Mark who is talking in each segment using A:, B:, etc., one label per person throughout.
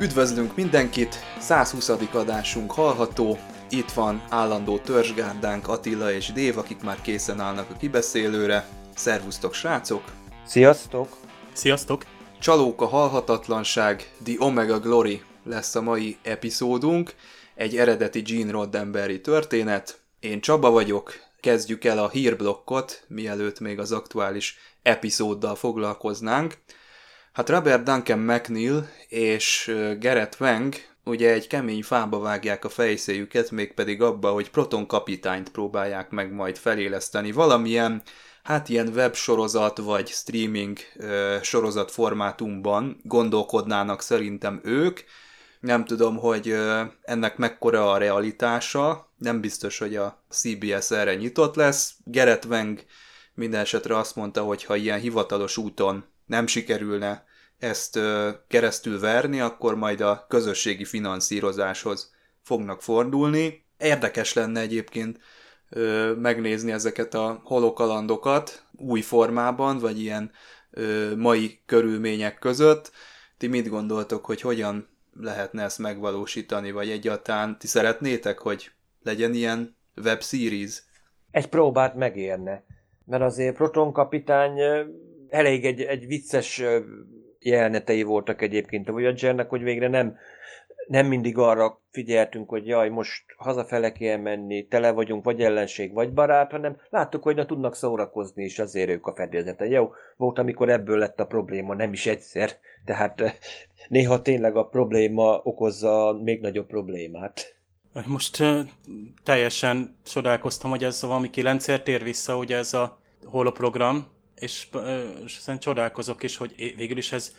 A: Üdvözlünk mindenkit, 120. adásunk hallható, itt van állandó törzsgárdánk Attila és Dév, akik már készen állnak a kibeszélőre. Szervusztok srácok!
B: Sziasztok!
C: Sziasztok!
A: Csalók a halhatatlanság, The Omega Glory lesz a mai epizódunk, egy eredeti Gene Roddenberry történet. Én Csaba vagyok, kezdjük el a hírblokkot, mielőtt még az aktuális epizóddal foglalkoznánk. Hát Robert Duncan McNeil és Gerett Wang ugye egy kemény fába vágják a fejszéjüket, mégpedig abba, hogy Proton kapitányt próbálják meg majd feléleszteni valamilyen, hát ilyen websorozat vagy streaming ö, sorozat formátumban gondolkodnának szerintem ők. Nem tudom, hogy ö, ennek mekkora a realitása, nem biztos, hogy a CBS erre nyitott lesz. Gerett Wang minden esetre azt mondta, hogy ha ilyen hivatalos úton nem sikerülne ezt keresztül verni, akkor majd a közösségi finanszírozáshoz fognak fordulni. Érdekes lenne egyébként megnézni ezeket a holokalandokat új formában, vagy ilyen mai körülmények között. Ti mit gondoltok, hogy hogyan lehetne ezt megvalósítani, vagy egyáltalán ti szeretnétek, hogy legyen ilyen web series?
B: Egy próbát megérne, mert azért Proton kapitány elég egy, egy vicces jelenetei voltak egyébként a Voyagernek, hogy végre nem, nem mindig arra figyeltünk, hogy jaj, most hazafele kell menni, tele vagyunk, vagy ellenség, vagy barát, hanem láttuk, hogy na tudnak szórakozni, és azért ők a fedélzeten. Jó, volt, amikor ebből lett a probléma, nem is egyszer, tehát eh, néha tényleg a probléma okozza még nagyobb problémát.
C: Most teljesen csodálkoztam, hogy ez valami kilencért tér vissza, hogy ez a holoprogram, és, és aztán csodálkozok is, hogy végül is ez,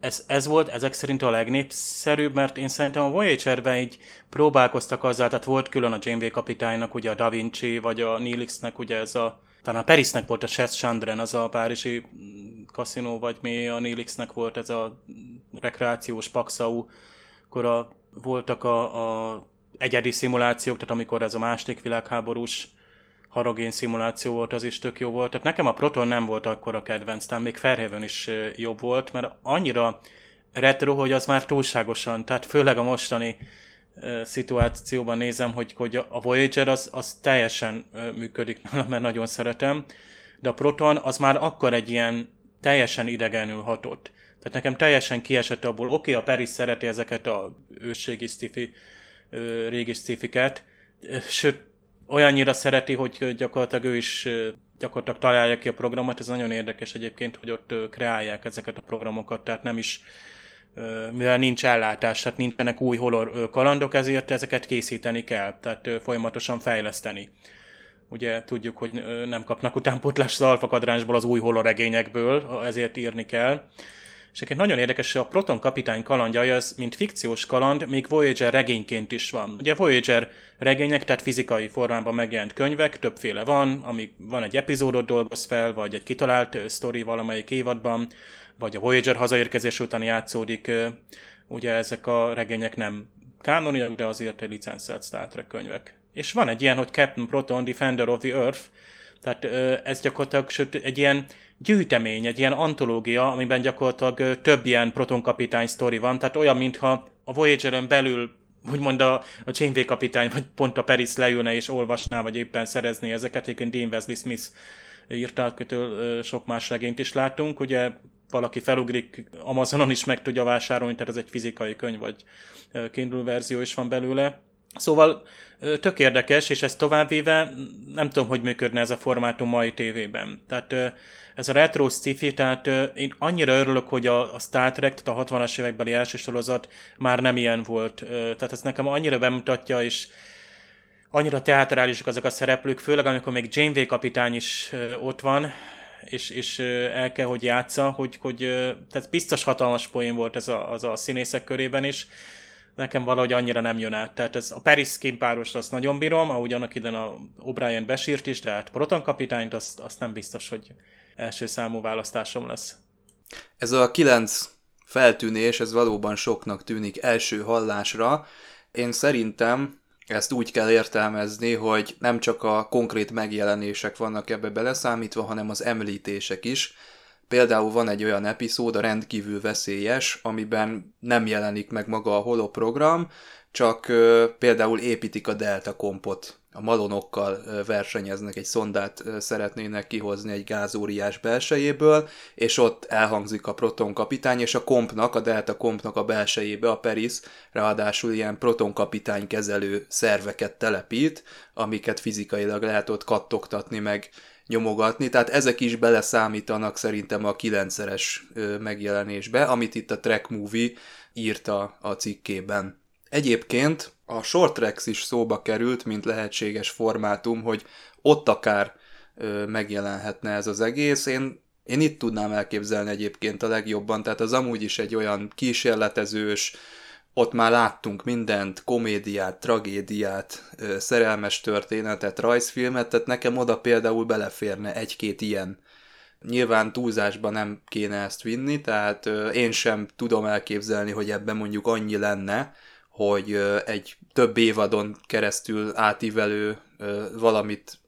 C: ez, ez volt ezek szerint a legnépszerűbb, mert én szerintem a Voyager-ben így próbálkoztak azzal, tehát volt külön a Janeway kapitánynak, ugye a Da Vinci, vagy a Neelixnek, ugye ez a, talán a Perisnek volt a Chess Chandren, az a párizsi kaszinó, vagy mi a Neelixnek volt ez a rekreációs pakszau, akkor a, voltak a, a egyedi szimulációk, tehát amikor ez a második világháborús harogén szimuláció volt, az is tök jó volt. Tehát nekem a Proton nem volt akkor a kedvenc, talán még Fairhaven is jobb volt, mert annyira retro, hogy az már túlságosan, tehát főleg a mostani szituációban nézem, hogy, hogy a Voyager az, az teljesen működik mert nagyon szeretem, de a Proton az már akkor egy ilyen teljesen idegenül hatott. Tehát nekem teljesen kiesett abból, oké, okay, a Peris szereti ezeket a ősségi sci régi sci sőt, olyannyira szereti, hogy gyakorlatilag ő is gyakorlatilag találja ki a programot. Ez nagyon érdekes egyébként, hogy ott kreálják ezeket a programokat, tehát nem is mivel nincs ellátás, tehát nincsenek új horror kalandok, ezért ezeket készíteni kell, tehát folyamatosan fejleszteni. Ugye tudjuk, hogy nem kapnak utánpótlás az alfakadránsból az új holoregényekből, ezért írni kell. És egyébként nagyon érdekes, hogy a Proton kapitány kalandja, az mint fikciós kaland, még Voyager regényként is van. Ugye Voyager regények, tehát fizikai formában megjelent könyvek, többféle van, ami van egy epizódot dolgoz fel, vagy egy kitalált sztori valamelyik évadban, vagy a Voyager hazaérkezés után játszódik. Ugye ezek a regények nem kánoniak, de azért egy licenszelt Star Trek könyvek. És van egy ilyen, hogy Captain Proton, Defender of the Earth, tehát ez gyakorlatilag sőt, egy ilyen gyűjtemény, egy ilyen antológia, amiben gyakorlatilag több ilyen protonkapitány sztori van, tehát olyan, mintha a Voyager-ön belül úgymond a, a Janeway kapitány, vagy pont a Peris leülne és olvasná, vagy éppen szerezné ezeket. Egyébként Dean Wesley Smith írta, akitől sok más regényt is látunk. Ugye valaki felugrik, Amazonon is meg tudja vásárolni, tehát ez egy fizikai könyv, vagy Kindle verzió is van belőle. Szóval tök érdekes, és ezt továbbvéve nem tudom, hogy működne ez a formátum mai tévében. Tehát ez a retro sci tehát én annyira örülök, hogy a, a Star Trek, tehát a 60-as évekbeli első sorozat már nem ilyen volt. Tehát ez nekem annyira bemutatja, és annyira teatrálisak azok a szereplők, főleg amikor még Janeway kapitány is ott van, és, és el kell, hogy játsza, hogy, hogy tehát biztos hatalmas poén volt ez a, az a színészek körében is, nekem valahogy annyira nem jön át. Tehát ez a Paris páros azt nagyon bírom, ahogy annak ide a O'Brien besírt is, de hát Proton kapitányt azt, azt nem biztos, hogy első számú választásom lesz.
A: Ez a kilenc feltűnés, ez valóban soknak tűnik első hallásra. Én szerintem ezt úgy kell értelmezni, hogy nem csak a konkrét megjelenések vannak ebbe beleszámítva, hanem az említések is. Például van egy olyan epizód, a rendkívül veszélyes, amiben nem jelenik meg maga a holoprogram, csak például építik a delta kompot a malonokkal versenyeznek, egy szondát szeretnének kihozni egy gázóriás belsejéből, és ott elhangzik a protonkapitány, és a kompnak, a delta kompnak a belsejébe a Peris ráadásul ilyen protonkapitány kezelő szerveket telepít, amiket fizikailag lehet ott kattogtatni, meg nyomogatni, tehát ezek is beleszámítanak szerintem a kilencszeres megjelenésbe, amit itt a Track Movie írta a cikkében. Egyébként a short is szóba került, mint lehetséges formátum, hogy ott akár ö, megjelenhetne ez az egész. Én, én itt tudnám elképzelni egyébként a legjobban, tehát az amúgy is egy olyan kísérletezős, ott már láttunk mindent, komédiát, tragédiát, ö, szerelmes történetet, rajzfilmet, tehát nekem oda például beleférne egy-két ilyen. Nyilván túlzásba nem kéne ezt vinni, tehát én sem tudom elképzelni, hogy ebben mondjuk annyi lenne, hogy egy több évadon keresztül átívelő valamit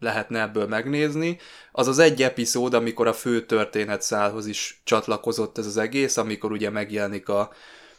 A: lehetne ebből megnézni. Az az egy epizód, amikor a fő történetszálhoz is csatlakozott ez az egész, amikor ugye megjelenik a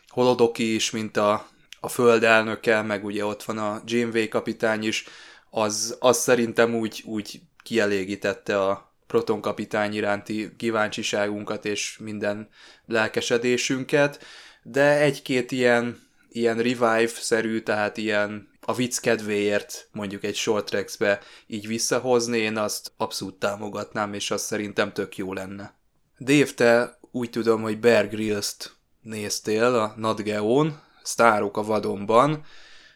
A: Holodoki is, mint a, a földelnöke, meg ugye ott van a Janeway kapitány is, az, az szerintem úgy, úgy kielégítette a Proton kapitány iránti kíváncsiságunkat és minden lelkesedésünket, de egy-két ilyen ilyen revive-szerű, tehát ilyen a vicc kedvéért mondjuk egy short tracks-be így visszahozni, én azt abszolút támogatnám, és azt szerintem tök jó lenne. Dave, te úgy tudom, hogy Bear Grylls-t néztél a Nadgeon, Sztárok a vadonban,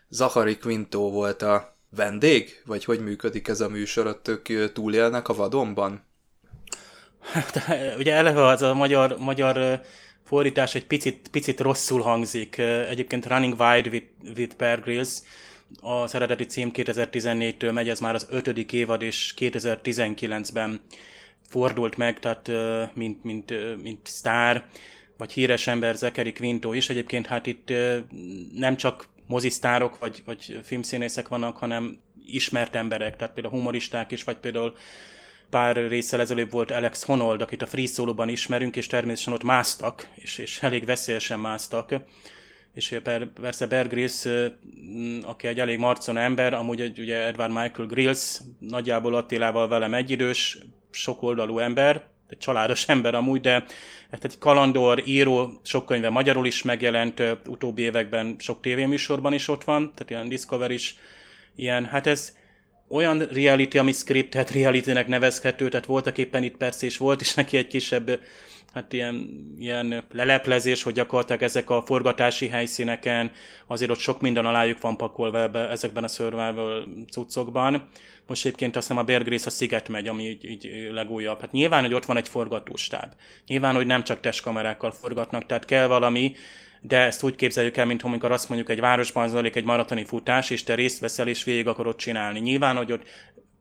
A: Zachary Quinto volt a vendég? Vagy hogy működik ez a műsor, ott ők túlélnek a vadonban?
C: Hát, ugye eleve az a magyar, magyar fordítás egy picit, picit rosszul hangzik. Egyébként Running Wide with, with Bear Grylls, az eredeti cím 2014-től megy, ez már az ötödik évad, és 2019-ben fordult meg, tehát mint, mint, mint sztár, vagy híres ember Zachary Quinto is. Egyébként hát itt nem csak mozisztárok vagy, vagy filmszínészek vannak, hanem ismert emberek, tehát például humoristák is, vagy például pár részsel ezelőbb volt Alex Honnold, akit a Free Solo-ban ismerünk, és természetesen ott másztak, és, és elég veszélyesen másztak. És persze Bear Grylls, aki egy elég marcon ember, amúgy egy, ugye Edward Michael Grills, nagyjából Attilával velem egyidős, sokoldalú ember, egy családos ember amúgy, de hát egy kalandor, író, sok könyve magyarul is megjelent, utóbbi években sok tévéműsorban is ott van, tehát ilyen Discover is, ilyen, hát ez olyan reality, ami scriptet reality-nek nevezhető, tehát voltak éppen itt persze, és volt is neki egy kisebb hát ilyen, ilyen leleplezés, hogy gyakorlatilag ezek a forgatási helyszíneken azért ott sok minden alájuk van pakolva ebbe, ezekben a survival cuccokban. Most egyébként azt hiszem a Bear Grylls a Sziget megy, ami így, így legújabb. Hát nyilván, hogy ott van egy forgatóstáb. Nyilván, hogy nem csak testkamerákkal forgatnak, tehát kell valami, de ezt úgy képzeljük el, mint amikor azt mondjuk egy városban zajlik egy maratoni futás, és te részt veszel és végig akarod csinálni. Nyilván, hogy ott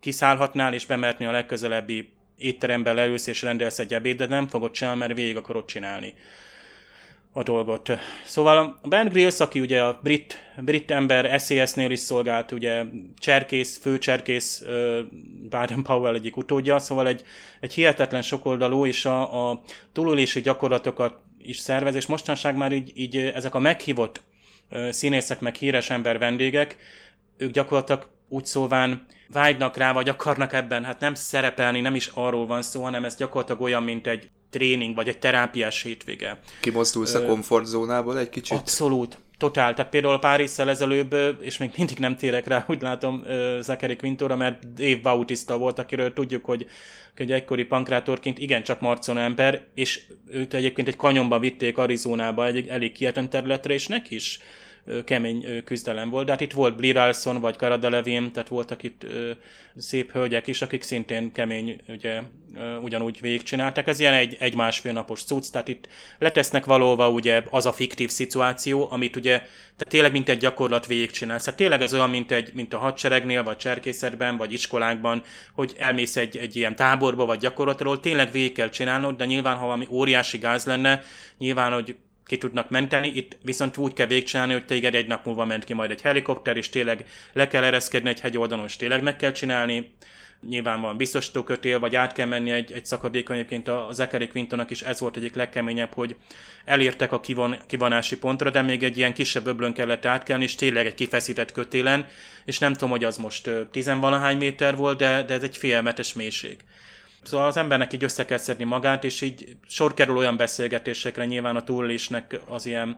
C: kiszállhatnál és bemertni a legközelebbi étteremben leülsz és rendelsz egy ebédet, de nem fogod csinálni, mert végig akarod csinálni a dolgot. Szóval a Ben Grills, aki ugye a brit, brit ember, SES-nél is szolgált, ugye cserkész, főcserkész Baden Powell egyik utódja, szóval egy, egy hihetetlen sokoldalú, és a, a túlélési gyakorlatokat is szervez, és mostanság már így, így ezek a meghívott színészek, meg híres ember vendégek, ők gyakorlatilag úgy szóván vágynak rá, vagy akarnak ebben, hát nem szerepelni, nem is arról van szó, hanem ez gyakorlatilag olyan, mint egy tréning, vagy egy terápiás hétvége.
A: Kimozdulsz a komfortzónából egy kicsit?
C: Abszolút. Totál. Tehát például pár évvel ezelőbb, és még mindig nem térek rá, úgy látom, Zachary Quintóra, mert Dave Bautista volt, akiről tudjuk, hogy egy egykori pankrátorként igencsak marcon ember, és őt egyébként egy kanyomba vitték Arizonába, egy elég kietlen területre, és neki is kemény küzdelem volt. De hát itt volt Blir Alson, vagy Cara Delevingne, tehát voltak itt szép hölgyek is, akik szintén kemény ugye, ugyanúgy végigcsinálták. Ez ilyen egy, egy másfél napos cucc, tehát itt letesznek valóva ugye az a fiktív szituáció, amit ugye tehát tényleg mint egy gyakorlat végigcsinálsz. Tehát tényleg ez olyan, mint, egy, mint a hadseregnél, vagy cserkészetben, vagy iskolákban, hogy elmész egy, egy ilyen táborba, vagy gyakorlatról, tényleg végig kell csinálnod, de nyilván, ha valami óriási gáz lenne, nyilván, hogy ki tudnak menteni, itt viszont úgy kell végigcsinálni, hogy téged egy nap múlva ment ki majd egy helikopter, és tényleg le kell ereszkedni egy hegyoldalon, és tényleg meg kell csinálni. Nyilván van biztosítókötél, vagy át kell menni egy, egy szakadékon. Egyébként a Zachary Quintonnak is ez volt egyik legkeményebb, hogy elértek a kivon, kivonási pontra, de még egy ilyen kisebb öblön kellett átkelni, és tényleg egy kifeszített kötélen, és nem tudom, hogy az most tizenvalahány méter volt, de, de ez egy félmetes mélység. Szóval az embernek így össze kell szedni magát, és így sor kerül olyan beszélgetésekre, nyilván a túlélésnek az ilyen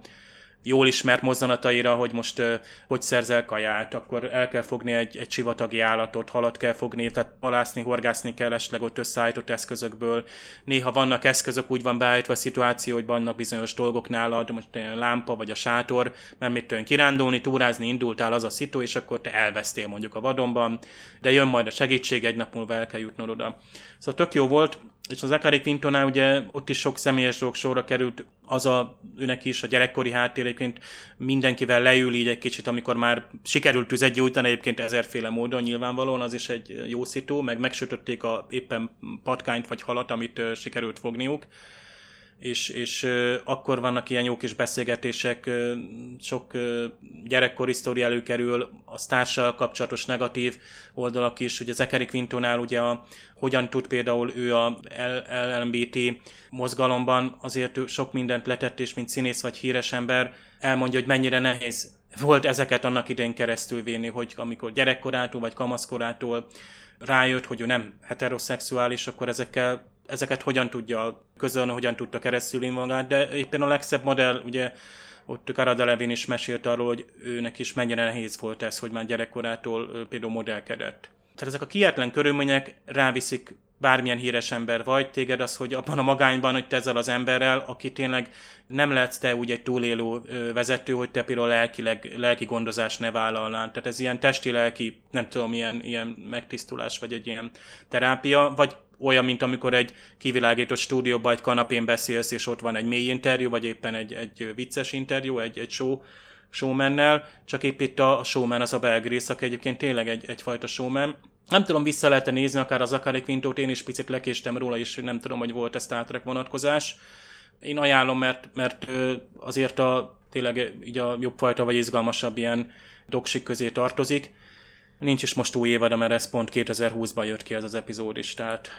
C: jól ismert mozzanataira, hogy most uh, hogy szerzel kaját, akkor el kell fogni egy, egy sivatagi állatot, halat kell fogni, tehát palászni, horgászni kell esetleg ott összeállított eszközökből. Néha vannak eszközök, úgy van beállítva a szituáció, hogy vannak bizonyos dolgok nálad, most a lámpa vagy a sátor, mert mit tudom, kirándulni, túrázni indultál az a szitu, és akkor te elvesztél mondjuk a vadonban, de jön majd a segítség, egy nap múlva el kell jutnod oda. Szóval tök jó volt, és az Akari Quintonnál ugye ott is sok személyes dolog sorra került, az a, őnek is a gyerekkori háttér egyébként mindenkivel leül így egy kicsit, amikor már sikerült tüzet gyújtani egyébként ezerféle módon nyilvánvalóan, az is egy jó szitu, meg megsütötték a éppen patkányt vagy halat, amit sikerült fogniuk és, és akkor vannak ilyen jó kis beszélgetések, sok gyerekkori sztori előkerül, a társal kapcsolatos negatív oldalak is, ugye Zachary Quintonál ugye a, hogyan tud például ő a LMBT mozgalomban, azért ő sok mindent letett, és mint színész vagy híres ember elmondja, hogy mennyire nehéz volt ezeket annak idején keresztül vinni, hogy amikor gyerekkorától vagy kamaszkorától rájött, hogy ő nem heteroszexuális, akkor ezekkel ezeket hogyan tudja közölni, hogyan tudta keresztülni magát, de éppen a legszebb modell, ugye ott Cara Delevingne is mesélt arról, hogy őnek is mennyire nehéz volt ez, hogy már gyerekkorától például modellkedett. Tehát ezek a kietlen körülmények ráviszik bármilyen híres ember vagy, téged az, hogy abban a magányban, hogy te ezzel az emberrel, aki tényleg nem lehetsz te úgy egy túlélő vezető, hogy te például lelkileg, lelki gondozást ne vállalnál. Tehát ez ilyen testi-lelki, nem tudom, ilyen, ilyen megtisztulás, vagy egy ilyen terápia, vagy olyan, mint amikor egy kivilágított stúdióban egy kanapén beszélsz, és ott van egy mély interjú, vagy éppen egy, egy vicces interjú, egy, egy show, showmannel, csak épp itt a showman az a belgrész, aki egyébként tényleg egy, egyfajta showman. Nem tudom, vissza lehet nézni, akár az Akari Quintót, én is picit lekéstem róla, és nem tudom, hogy volt ez Star Trek vonatkozás. Én ajánlom, mert, mert azért a tényleg így a jobb fajta vagy izgalmasabb ilyen doksik közé tartozik. Nincs is most új évad, mert ez pont 2020-ban jött ki ez az epizód is, tehát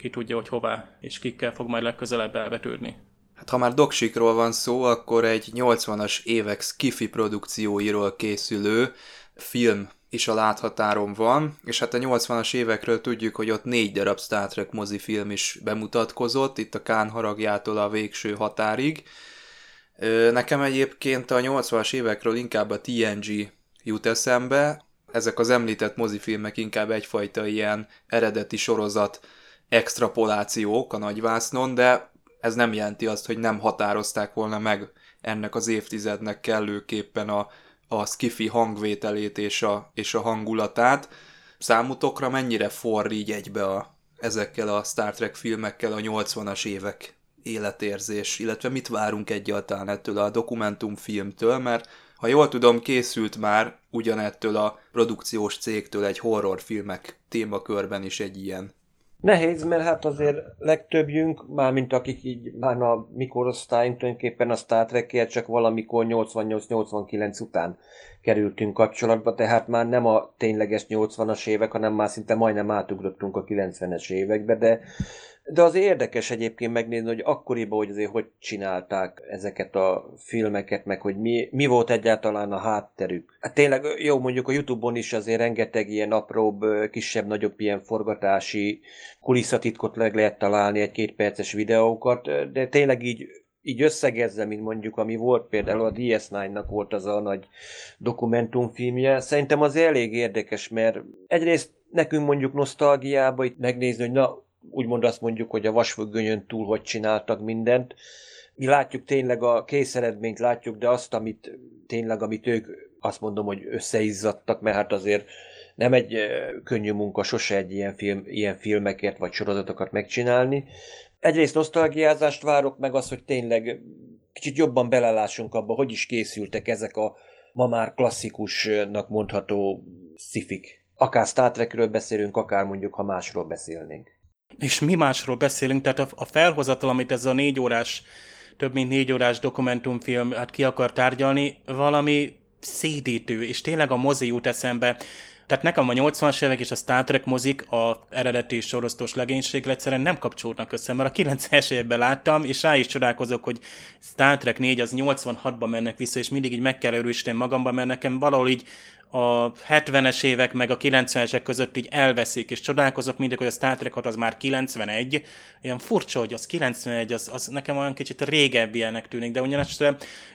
C: ki tudja, hogy hová és kikkel fog majd legközelebb elvetődni.
A: Hát ha már doksikról van szó, akkor egy 80-as évek skifi produkcióiról készülő film is a láthatáron van, és hát a 80-as évekről tudjuk, hogy ott négy darab Star Trek mozifilm is bemutatkozott, itt a Kán haragjától a végső határig. Nekem egyébként a 80-as évekről inkább a TNG jut eszembe, ezek az említett mozifilmek inkább egyfajta ilyen eredeti sorozat extrapolációk a nagyvásznon, de ez nem jelenti azt, hogy nem határozták volna meg ennek az évtizednek kellőképpen a, a skifi hangvételét és a, és a hangulatát. Számutokra mennyire forr így egybe a, ezekkel a Star Trek filmekkel a 80-as évek életérzés, illetve mit várunk egyáltalán ettől a dokumentumfilmtől, mert ha jól tudom, készült már ugyanettől a produkciós cégtől egy horrorfilmek témakörben is egy ilyen.
B: Nehéz, mert hát azért legtöbbjünk, mármint akik így már a mikorosztályunk tulajdonképpen a Star trek csak valamikor 88-89 után kerültünk kapcsolatba, tehát már nem a tényleges 80-as évek, hanem már szinte majdnem átugrottunk a 90-es évekbe, de de az érdekes egyébként megnézni, hogy akkoriban, hogy azért hogy csinálták ezeket a filmeket, meg hogy mi, mi volt egyáltalán a hátterük. Hát tényleg jó, mondjuk a Youtube-on is azért rengeteg ilyen apróbb, kisebb-nagyobb ilyen forgatási kulisszatitkot meg lehet találni, egy két perces videókat, de tényleg így így összegezze, mint mondjuk, ami volt például a DS9-nak volt az a nagy dokumentumfilmje, szerintem az elég érdekes, mert egyrészt nekünk mondjuk nosztalgiába itt megnézni, hogy na, úgymond azt mondjuk, hogy a vasfüggönyön túl hogy csináltak mindent. Mi látjuk tényleg a készeredményt, látjuk, de azt, amit tényleg, amit ők azt mondom, hogy összeizzadtak, mert hát azért nem egy könnyű munka sose egy ilyen, film, ilyen filmekért vagy sorozatokat megcsinálni. Egyrészt nosztalgiázást várok, meg az, hogy tényleg kicsit jobban belelássunk abba, hogy is készültek ezek a ma már klasszikusnak mondható szifik. Akár Star Trekről beszélünk, akár mondjuk, ha másról beszélnénk.
C: És mi másról beszélünk, tehát a, felhozatal, amit ez a négy órás, több mint négy órás dokumentumfilm hát ki akar tárgyalni, valami szédítő, és tényleg a mozi jut eszembe. Tehát nekem a 80-as évek és a Star Trek mozik, a eredeti sorosztos legénység egyszerűen nem kapcsolódnak össze, mert a 90-es évben láttam, és rá is csodálkozok, hogy Star Trek 4 az 86-ban mennek vissza, és mindig így meg kell erősíteni magamban, mert nekem valahol így a 70-es évek meg a 90-esek között így elveszik, és csodálkozok mindig, hogy a Star Trek az már 91, ilyen furcsa, hogy az 91, az, az nekem olyan kicsit régebbinek tűnik, de ugyanazt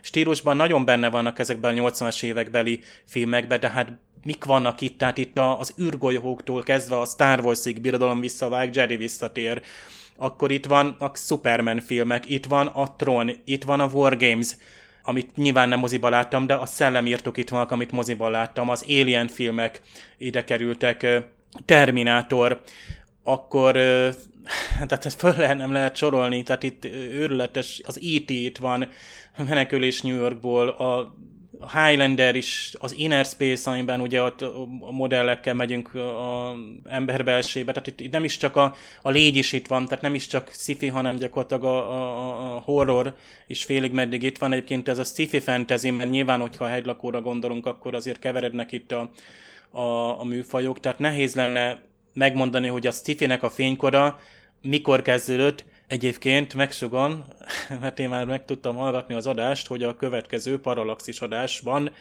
C: stílusban nagyon benne vannak ezekben a 80-as évekbeli filmekben, de hát mik vannak itt, tehát itt az űrgolyóktól kezdve a Star Wars-ig birodalom visszavág, Jerry visszatér, akkor itt van a Superman filmek, itt van a Tron, itt van a War Games, amit nyilván nem moziban láttam, de a szellemírtók itt vannak, amit moziban láttam, az Alien filmek ide kerültek, Terminátor, akkor tehát ezt föl lehet, nem lehet sorolni, tehát itt őrületes, az E.T. itt van, menekülés New Yorkból, a Highlander is, az Inner Space, amiben ugye ott a modellekkel megyünk a ember belsébe, tehát itt, itt nem is csak a, a légy is itt van, tehát nem is csak sci-fi, hanem gyakorlatilag a, a, a horror is félig meddig itt van. Egyébként ez a sci-fi fantasy, mert nyilván, hogyha a hegylakóra gondolunk, akkor azért keverednek itt a, a, a műfajok, tehát nehéz lenne megmondani, hogy a sci-fi-nek a fénykora mikor kezdődött, Egyébként megsugon, mert én már meg tudtam hallgatni az adást, hogy a következő paralaxis adásban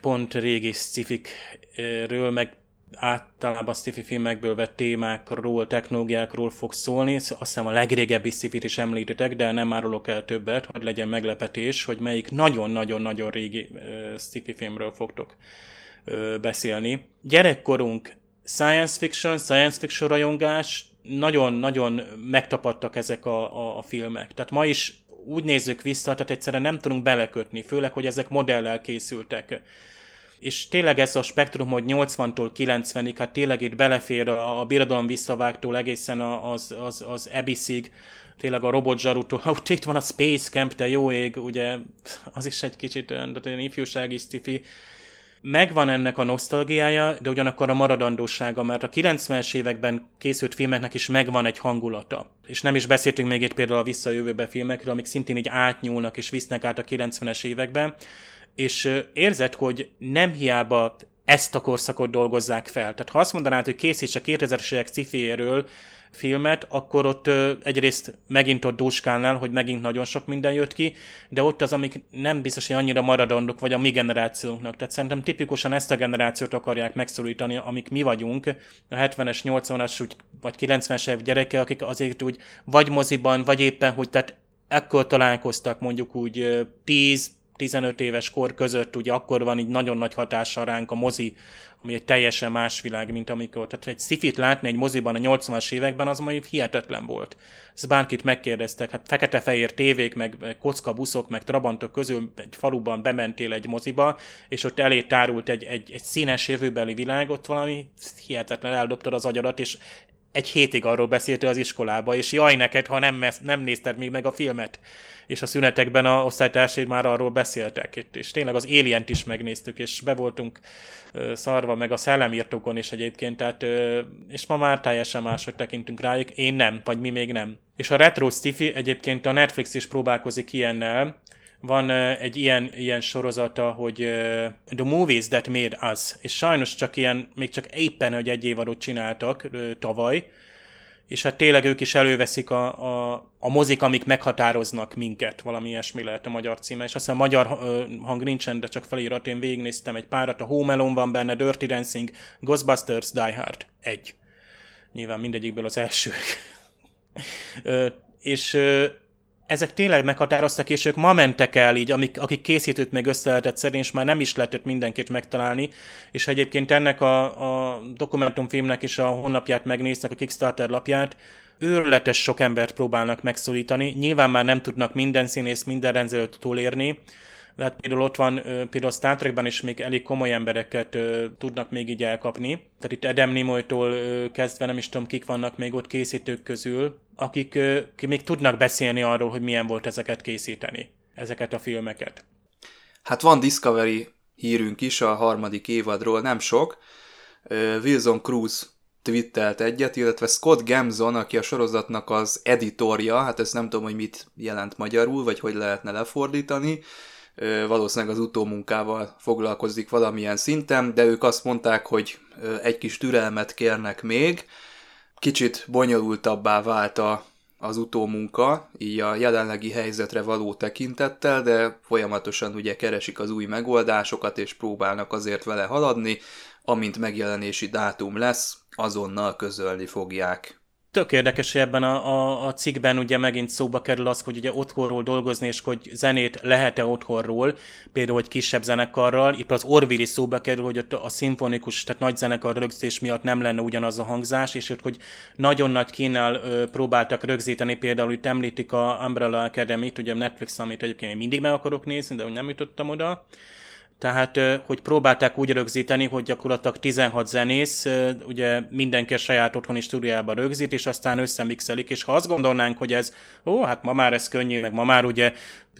C: pont régi scifikről, meg általában sci filmekből vett témákról, technológiákról fog szólni. Azt hiszem a legrégebbi sci is említetek, de nem árulok el többet, hogy legyen meglepetés, hogy melyik nagyon-nagyon-nagyon régi sci filmről fogtok beszélni. Gyerekkorunk science fiction, science fiction rajongás, nagyon-nagyon megtapadtak ezek a, a, a filmek. Tehát ma is úgy nézzük vissza, tehát egyszerűen nem tudunk belekötni, főleg, hogy ezek modellel készültek. És tényleg ez a spektrum, hogy 80-tól 90-ig, hát tényleg itt belefér a, a birodalom visszavágtól egészen az, az, az Abyssig, tényleg a robotzsarútól, ott itt van a Space Camp, te jó ég, ugye az is egy kicsit olyan ifjúsági sci megvan ennek a nosztalgiája, de ugyanakkor a maradandósága, mert a 90-es években készült filmeknek is megvan egy hangulata. És nem is beszéltünk még itt például a visszajövőbe filmekről, amik szintén így átnyúlnak és visznek át a 90-es években, és érzed, hogy nem hiába ezt a korszakot dolgozzák fel. Tehát ha azt mondanád, hogy készíts a 2000-es évek sci filmet, akkor ott ö, egyrészt megint ott dúskálnál, hogy megint nagyon sok minden jött ki, de ott az, amik nem biztos, hogy annyira maradandók, vagy a mi generációnknak. Tehát szerintem tipikusan ezt a generációt akarják megszólítani, amik mi vagyunk, a 70-es, 80-as, vagy 90-es év gyereke, akik azért úgy vagy moziban, vagy éppen, hogy tehát ekkor találkoztak mondjuk úgy 10 15 éves kor között, ugye akkor van így nagyon nagy hatással ránk a mozi, ami egy teljesen más világ, mint amikor. Tehát egy szifit látni egy moziban a 80-as években, az majd hihetetlen volt. Ezt bárkit megkérdeztek, hát fekete-fehér tévék, meg, kocka buszok, meg trabantok közül egy faluban bementél egy moziba, és ott elé tárult egy, egy, egy színes jövőbeli világ, ott valami hihetetlen eldobtad az agyadat, és egy hétig arról beszéltél az iskolába, és jaj neked, ha nem, nem nézted még meg a filmet és a szünetekben a osztálytársaid már arról beszéltek, és tényleg az alien is megnéztük, és be voltunk szarva, meg a szellemírtókon is egyébként, tehát, és ma már teljesen máshogy tekintünk rájuk, én nem, vagy mi még nem. És a retro sci egyébként a Netflix is próbálkozik ilyennel, van egy ilyen, ilyen sorozata, hogy The Movies That Made Us, és sajnos csak ilyen, még csak éppen, hogy egy évadot csináltak tavaly, és hát tényleg ők is előveszik a, a, a mozik, amik meghatároznak minket, valami ilyesmi lehet a magyar címe, és aztán magyar hang nincsen, de csak felirat, én végignéztem egy párat, a Home Alone van benne, Dirty Dancing, Ghostbusters, Die Hard, egy. Nyilván mindegyikből az első. és ezek tényleg meghatároztak, és ők ma mentek el így, amik, akik készítőt még össze lehetett és már nem is lehetett mindenkit megtalálni, és egyébként ennek a, a dokumentumfilmnek is a honlapját megnéztek, a Kickstarter lapját, őrletes sok embert próbálnak megszólítani. Nyilván már nem tudnak minden színész, minden rendszerűt túlérni, hát például ott van, például Star Trekben is még elég komoly embereket tudnak még így elkapni. Tehát itt Adam Nimoy-tól kezdve nem is tudom, kik vannak még ott készítők közül, akik, még tudnak beszélni arról, hogy milyen volt ezeket készíteni, ezeket a filmeket.
A: Hát van Discovery hírünk is a harmadik évadról, nem sok. Wilson Cruz twittelt egyet, illetve Scott Gamson, aki a sorozatnak az editorja, hát ezt nem tudom, hogy mit jelent magyarul, vagy hogy lehetne lefordítani, valószínűleg az utómunkával foglalkozik valamilyen szinten, de ők azt mondták, hogy egy kis türelmet kérnek még. Kicsit bonyolultabbá vált a, az utómunka, így a jelenlegi helyzetre való tekintettel, de folyamatosan ugye keresik az új megoldásokat, és próbálnak azért vele haladni, amint megjelenési dátum lesz, azonnal közölni fogják.
C: Tök érdekes, hogy ebben a, a, a cikkben ugye megint szóba kerül az, hogy ugye otthonról dolgozni, és hogy zenét lehet-e otthonról, például, hogy kisebb zenekarral. Itt az Orville is szóba kerül, hogy ott a szimfonikus, tehát nagy zenekar rögzítés miatt nem lenne ugyanaz a hangzás, és ott, hogy nagyon nagy kínál ö, próbáltak rögzíteni, például itt említik a Umbrella Academy-t, ugye Netflix, amit egyébként én mindig meg akarok nézni, de hogy nem jutottam oda tehát, hogy próbálták úgy rögzíteni, hogy gyakorlatilag 16 zenész, ugye mindenki a saját otthoni stúdiójában rögzít, és aztán összemixelik, és ha azt gondolnánk, hogy ez, ó, hát ma már ez könnyű, meg ma már ugye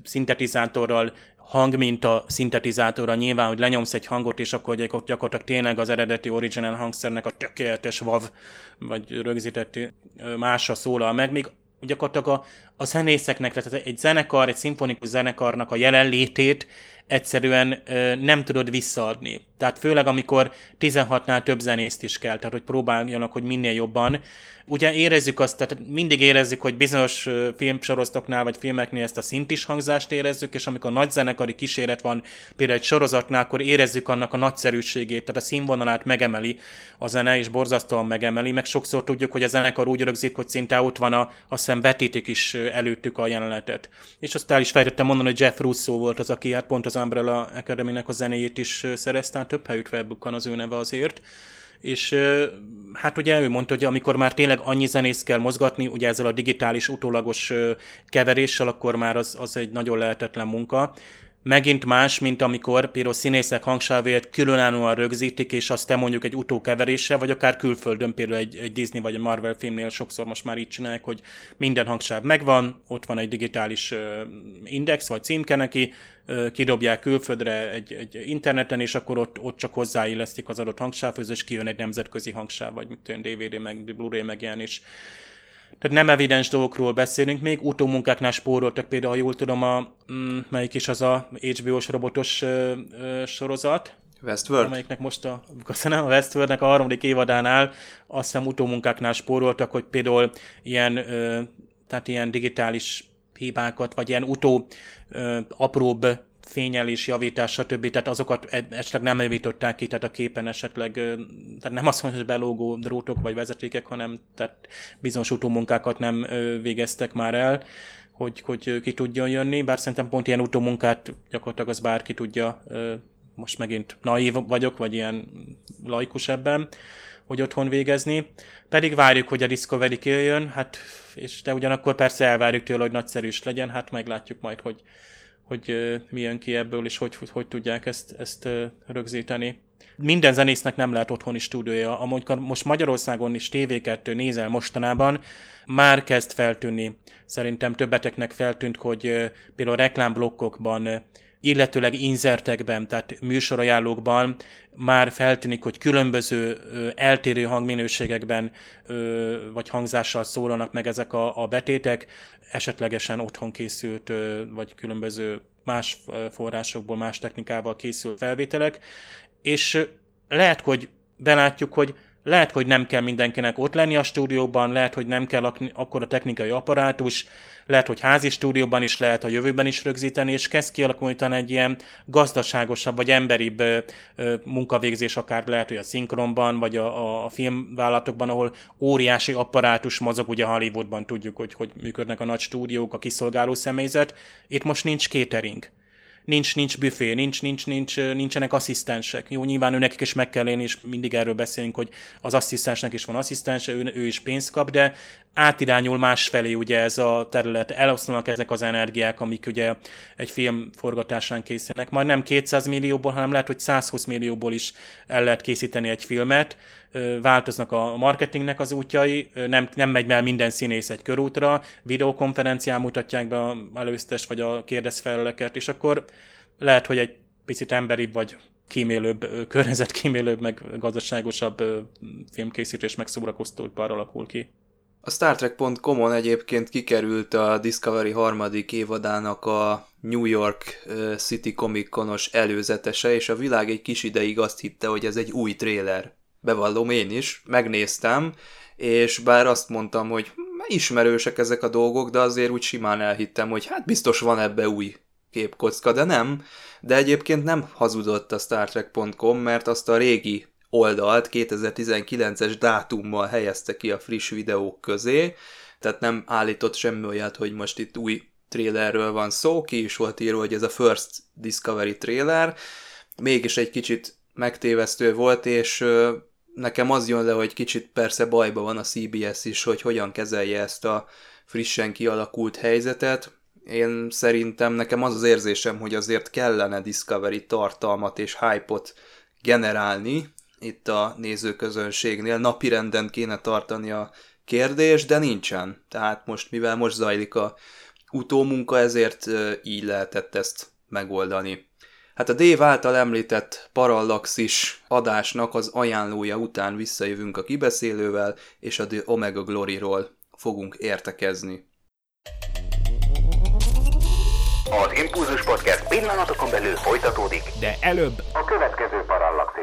C: szintetizátorral hangminta szintetizátorra nyilván, hogy lenyomsz egy hangot, és akkor gyakorlatilag tényleg az eredeti original hangszernek a tökéletes vav, vagy rögzített másra szólal meg, még gyakorlatilag a, a zenészeknek, tehát egy zenekar, egy szimfonikus zenekarnak a jelenlétét egyszerűen nem tudod visszaadni. Tehát főleg, amikor 16-nál több zenészt is kell, tehát hogy próbáljanak, hogy minél jobban. Ugye érezzük azt, tehát mindig érezzük, hogy bizonyos filmsorozatoknál vagy filmeknél ezt a szintis hangzást érezzük, és amikor nagy zenekari kíséret van, például egy sorozatnál, akkor érezzük annak a nagyszerűségét, tehát a színvonalát megemeli a zene, és borzasztóan megemeli, meg sokszor tudjuk, hogy a zenekar úgy rögzít, hogy szinte ott van a, azt hiszem vetítik is előttük a jelenetet. És azt is fejtettem mondani, hogy Jeff Russo volt az, aki hát pont az Umbrella Academy-nek a zenéjét is szerezte, több helyütt felbukkan az ő neve azért. És hát ugye ő mondta, hogy amikor már tényleg annyi zenész kell mozgatni, ugye ezzel a digitális utólagos keveréssel, akkor már az, az egy nagyon lehetetlen munka. Megint más, mint amikor például színészek hangsávét különállóan rögzítik, és azt te mondjuk egy utókeveréssel, vagy akár külföldön, például egy, egy Disney vagy a Marvel filmnél sokszor most már így csinálják, hogy minden hangsáv megvan, ott van egy digitális index vagy címke neki, kidobják külföldre egy, egy interneten, és akkor ott, ott csak hozzáillesztik az adott hangsávhoz, és kijön egy nemzetközi hangsáv, vagy mit tudom, DVD, meg Blu-ray megjelenés. Tehát nem evidens dolgokról beszélünk még, utómunkáknál spóroltak például, ha jól tudom, a, mm, melyik is az a HBO-s robotos ö, ö, sorozat,
A: Westworld?
C: Amelyiknek most a, köszönöm, a Westworldnek a harmadik évadánál azt hiszem utómunkáknál spóroltak, hogy például ilyen, ö, tehát ilyen digitális hibákat, vagy ilyen utó ö, apróbb fényelés, javítás, stb. Tehát azokat e- esetleg nem javították ki, tehát a képen esetleg, tehát nem azt mondja, hogy belógó drótok vagy vezetékek, hanem tehát bizonyos utómunkákat nem végeztek már el, hogy, hogy ki tudjon jönni, bár szerintem pont ilyen utómunkát gyakorlatilag az bárki tudja, most megint naív vagyok, vagy ilyen laikus ebben, hogy otthon végezni. Pedig várjuk, hogy a Discovery kijöjjön, hát, és de ugyanakkor persze elvárjuk tőle, hogy nagyszerű is legyen, hát meglátjuk majd, hogy hogy mi jön ki ebből, és hogy, hogy, hogy tudják ezt, ezt rögzíteni. Minden zenésznek nem lehet otthoni stúdiója. Amúgy most Magyarországon is tévéket nézel mostanában, már kezd feltűnni. Szerintem többeteknek feltűnt, hogy például reklámblokkokban illetőleg inzertekben, tehát műsorajánlókban már feltűnik, hogy különböző eltérő hangminőségekben vagy hangzással szólanak meg ezek a, a betétek, esetlegesen otthon készült, vagy különböző más forrásokból, más technikával készült felvételek, és lehet, hogy belátjuk, hogy lehet, hogy nem kell mindenkinek ott lenni a stúdióban, lehet, hogy nem kell akkor a technikai apparátus, lehet, hogy házi stúdióban is lehet a jövőben is rögzíteni, és kezd kialakulni egy ilyen gazdaságosabb vagy emberibb munkavégzés, akár lehet, hogy a szinkronban, vagy a, a filmvállalatokban, ahol óriási apparátus mozog, ugye Hollywoodban tudjuk, hogy hogy működnek a nagy stúdiók, a kiszolgáló személyzet. Itt most nincs catering nincs, nincs büfé, nincs, nincs, nincs, nincsenek asszisztensek. Jó, nyilván ő nekik is meg kell élni, és mindig erről beszélünk, hogy az asszisztensnek is van asszisztense, ő, ő is pénzt kap, de átirányul másfelé ugye ez a terület, eloszlanak ezek az energiák, amik ugye egy film forgatásán készülnek. Majd nem 200 millióból, hanem lehet, hogy 120 millióból is el lehet készíteni egy filmet, változnak a marketingnek az útjai, nem, nem megy el minden színész egy körútra, videokonferencián mutatják be a előztes vagy a kérdezfeleleket, és akkor lehet, hogy egy picit emberibb vagy kímélőbb, környezetkímélőbb, meg gazdaságosabb filmkészítés, meg szórakoztóipar alakul ki.
A: A Star Trek.com-on egyébként kikerült a Discovery harmadik évadának a New York City Comic Conos előzetese, és a világ egy kis ideig azt hitte, hogy ez egy új tréler. Bevallom én is, megnéztem, és bár azt mondtam, hogy ismerősek ezek a dolgok, de azért úgy simán elhittem, hogy hát biztos van ebbe új képkocka, de nem. De egyébként nem hazudott a Star Trek.com, mert azt a régi oldalt 2019-es dátummal helyezte ki a friss videók közé, tehát nem állított semmi olyat, hogy most itt új trailerről van szó, ki is volt írva, hogy ez a First Discovery trailer, mégis egy kicsit megtévesztő volt, és nekem az jön le, hogy kicsit persze bajba van a CBS is, hogy hogyan kezelje ezt a frissen kialakult helyzetet. Én szerintem nekem az az érzésem, hogy azért kellene Discovery tartalmat és hype-ot generálni, itt a nézőközönségnél. Napirenden kéne tartani a kérdés, de nincsen. Tehát most, mivel most zajlik a utómunka, ezért így lehetett ezt megoldani. Hát a Dave által említett Parallaxis adásnak az ajánlója után visszajövünk a kibeszélővel, és a The Omega Glory-ról fogunk értekezni.
D: Az Impulzus Podcast pillanatokon belül folytatódik,
E: de előbb
D: a következő parallaxisban.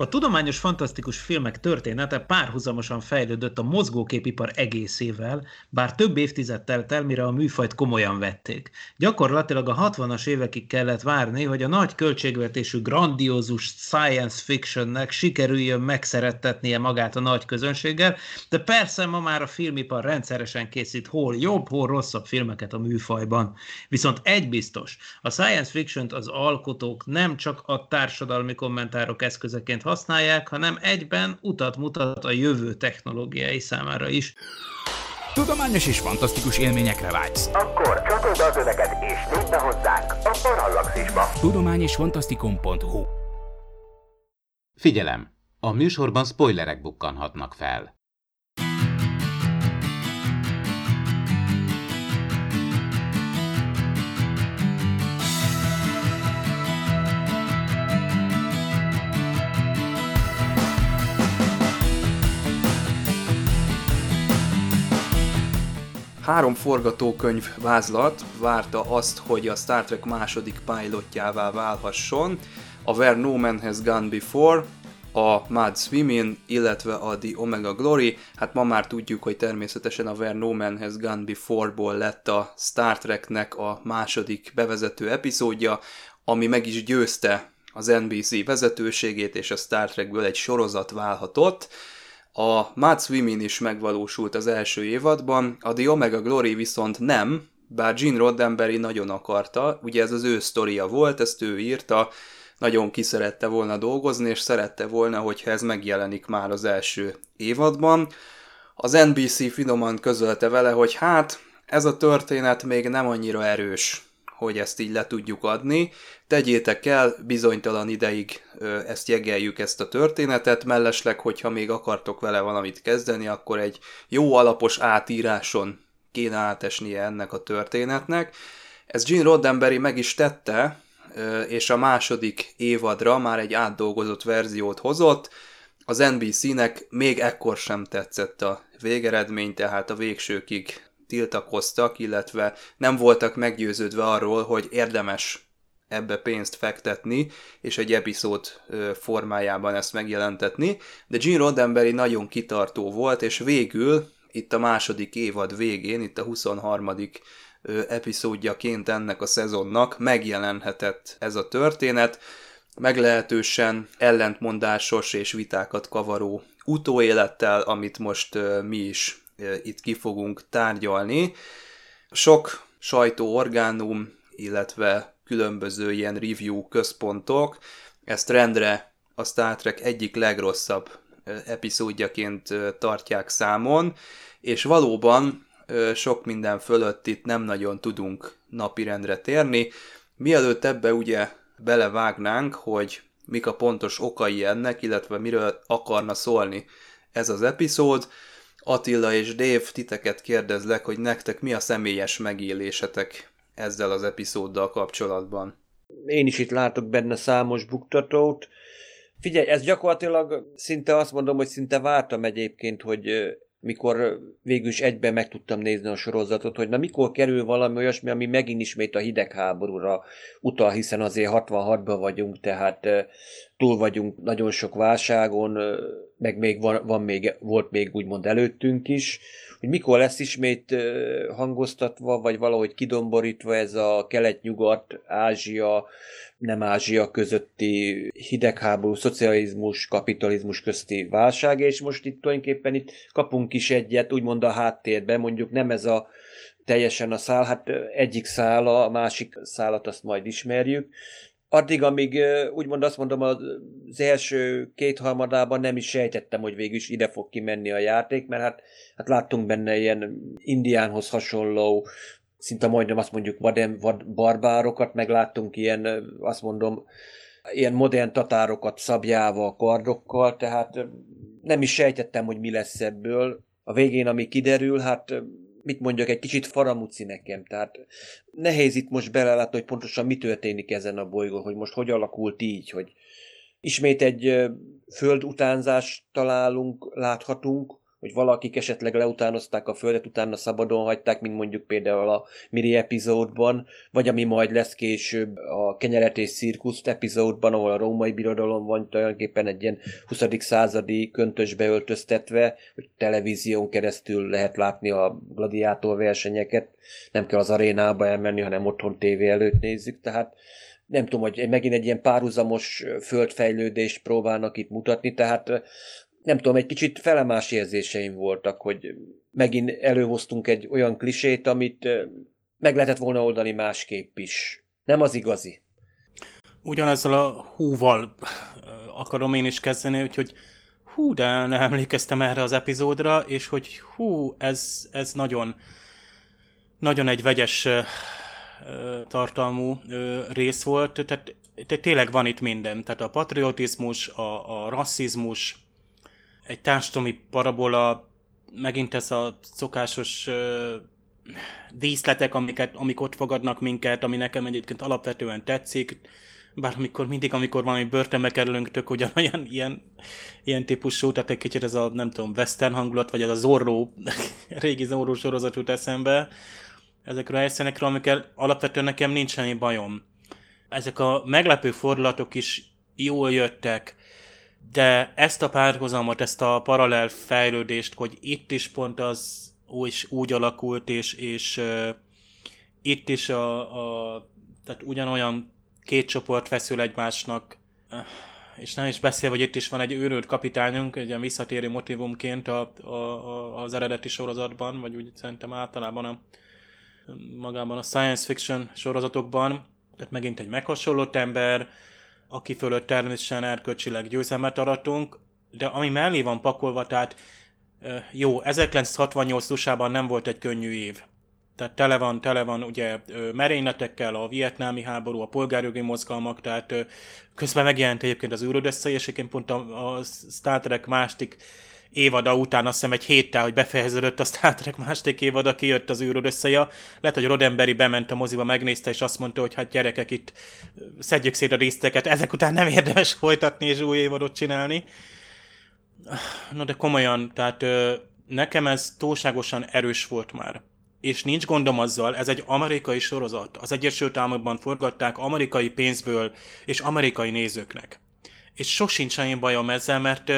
E: A tudományos fantasztikus filmek története párhuzamosan fejlődött a mozgóképipar egészével, bár több évtized telt el, mire a műfajt komolyan vették. Gyakorlatilag a 60-as évekig kellett várni, hogy a nagy költségvetésű grandiózus science fictionnek sikerüljön megszerettetnie magát a nagy közönséggel, de persze ma már a filmipar rendszeresen készít hol jobb, hol rosszabb filmeket a műfajban. Viszont egy biztos, a science fiction az alkotók nem csak a társadalmi kommentárok eszközeként használják, hanem egyben utat mutat a jövő technológiái számára is.
F: Tudományos és fantasztikus élményekre vágysz.
D: Akkor csatold az öveket és nézd be hozzánk a Parallaxisba.
F: Tudomány és fantasztikum.hu
G: Figyelem! A műsorban spoilerek bukkanhatnak fel.
A: Három forgatókönyv vázlat várta azt, hogy a Star Trek második pilotjává válhasson, a Where No Man Has Gone Before, a Mad Swimming, illetve a The Omega Glory. Hát ma már tudjuk, hogy természetesen a Where No Man Has Gone Before-ból lett a Star Treknek a második bevezető epizódja, ami meg is győzte az NBC vezetőségét, és a Star Trekből egy sorozat válhatott. A Mad Swimming is megvalósult az első évadban, a The Omega Glory viszont nem, bár Gene Roddenberry nagyon akarta, ugye ez az ő sztoria volt, ezt ő írta, nagyon kiszerette volna dolgozni, és szerette volna, hogyha ez megjelenik már az első évadban. Az NBC finoman közölte vele, hogy hát, ez a történet még nem annyira erős, hogy ezt így le tudjuk adni. Tegyétek el, bizonytalan ideig ezt jegeljük ezt a történetet, mellesleg, hogyha még akartok vele valamit kezdeni, akkor egy jó alapos átíráson kéne átesnie ennek a történetnek. Ez Gene Roddenberry meg is tette, és a második évadra már egy átdolgozott verziót hozott. Az NBC-nek még ekkor sem tetszett a végeredmény, tehát a végsőkig tiltakoztak, illetve nem voltak meggyőződve arról, hogy érdemes ebbe pénzt fektetni, és egy epizód formájában ezt megjelentetni, de Gene Roddenberry nagyon kitartó volt, és végül itt a második évad végén, itt a 23 epizódjaként ennek a szezonnak megjelenhetett ez a történet, meglehetősen ellentmondásos és vitákat kavaró utóélettel, amit most mi is itt ki fogunk tárgyalni. Sok sajtóorgánum, illetve különböző ilyen review központok ezt rendre a Star Trek egyik legrosszabb epizódjaként tartják számon, és valóban sok minden fölött itt nem nagyon tudunk napirendre térni. Mielőtt ebbe ugye belevágnánk, hogy mik a pontos okai ennek, illetve miről akarna szólni ez az epizód, Attila és Dave titeket kérdezlek, hogy nektek mi a személyes megélésetek ezzel az epizóddal kapcsolatban.
B: Én is itt látok benne számos buktatót. Figyelj, ez gyakorlatilag szinte azt mondom, hogy szinte vártam egyébként, hogy mikor végül is egyben meg tudtam nézni a sorozatot, hogy na mikor kerül valami olyasmi, ami megint ismét a hidegháborúra utal, hiszen azért 66-ban vagyunk, tehát túl vagyunk nagyon sok válságon, meg még van, van még, volt még úgymond előttünk is, hogy mikor lesz ismét hangoztatva, vagy valahogy kidomborítva ez a kelet-nyugat, Ázsia, nem Ázsia közötti hidegháború, szocializmus, kapitalizmus közti válság, és most itt tulajdonképpen itt kapunk is egyet, úgymond a háttérbe, mondjuk nem ez a teljesen a szál, hát egyik szála, a másik szálat azt majd ismerjük, addig, amíg úgymond azt mondom, az első kétharmadában nem is sejtettem, hogy végül is ide fog kimenni a játék, mert hát, hát láttunk benne ilyen indiánhoz hasonló, szinte majdnem azt mondjuk vadem, vad, barbárokat, meg láttunk ilyen, azt mondom, ilyen modern tatárokat szabjával, kardokkal, tehát nem is sejtettem, hogy mi lesz ebből. A végén, ami kiderül, hát mit mondjak, egy kicsit faramuci nekem, tehát nehéz itt most belelátni, hogy pontosan mi történik ezen a bolygón, hogy most hogy alakult így, hogy ismét egy földutánzást találunk, láthatunk, hogy valakik esetleg leutánozták a földet, utána szabadon hagyták, mint mondjuk például a Miri epizódban, vagy ami majd lesz később a Kenyeret és Cirkuszt epizódban, ahol a római birodalom van tulajdonképpen egy ilyen 20. századi köntösbe öltöztetve, hogy televízión keresztül lehet látni a gladiátor versenyeket, nem kell az arénába elmenni, hanem otthon tévé előtt nézzük, tehát nem tudom, hogy megint egy ilyen párhuzamos földfejlődést próbálnak itt mutatni, tehát nem tudom, egy kicsit felemás érzéseim voltak, hogy megint előhoztunk egy olyan klisét, amit meg lehetett volna oldani másképp is. Nem az igazi.
C: Ugyanezzel a húval akarom én is kezdeni, úgyhogy hú, de nem emlékeztem erre az epizódra, és hogy hú, ez, ez nagyon, nagyon egy vegyes tartalmú rész volt, tehát, tehát tényleg van itt minden, tehát a patriotizmus, a, a rasszizmus, egy társadalmi parabola, megint ez a szokásos uh, díszletek, amiket, amik ott fogadnak minket, ami nekem egyébként alapvetően tetszik, bár amikor mindig, amikor valami börtönbe kerülünk, tök ugyanolyan ilyen, ilyen típusú, tehát egy kicsit ez a, nem tudom, western hangulat, vagy ez a Zorro, régi Zorro sorozat jut eszembe, ezekről a helyszínekről, amikkel alapvetően nekem nincs semmi bajom. Ezek a meglepő fordulatok is jól jöttek, de ezt a párhuzamot, ezt a paralel fejlődést, hogy itt is pont az úgy, úgy alakult, és, és uh, itt is a, a, tehát ugyanolyan két csoport feszül egymásnak, uh, és nem is beszél, hogy itt is van egy őrült kapitányunk, egy ilyen visszatérő motivumként a, a, a, az eredeti sorozatban, vagy úgy szerintem általában a, magában a science fiction sorozatokban, tehát megint egy meghasonlott ember, aki fölött természetesen erkölcsileg győzelmet aratunk, de ami mellé van pakolva, tehát jó, 1968 usa nem volt egy könnyű év. Tehát tele van, tele van ugye merényletekkel, a vietnámi háború, a polgárjogi mozgalmak, tehát közben megjelent egyébként az űrödösszai, és egyébként pont a, a Star Trek másik évada után azt hiszem egy héttel, hogy befejeződött a Star Trek második évada, kijött az űrod összeja. Lehet, hogy Rodemberi bement a moziba, megnézte, és azt mondta, hogy hát gyerekek, itt szedjük szét a részteket, ezek után nem érdemes folytatni és új évadot csinálni. No de komolyan, tehát nekem ez túlságosan erős volt már. És nincs gondom azzal, ez egy amerikai sorozat. Az Egyesült Államokban forgatták amerikai pénzből és amerikai nézőknek. És sosincs semmi bajom ezzel, mert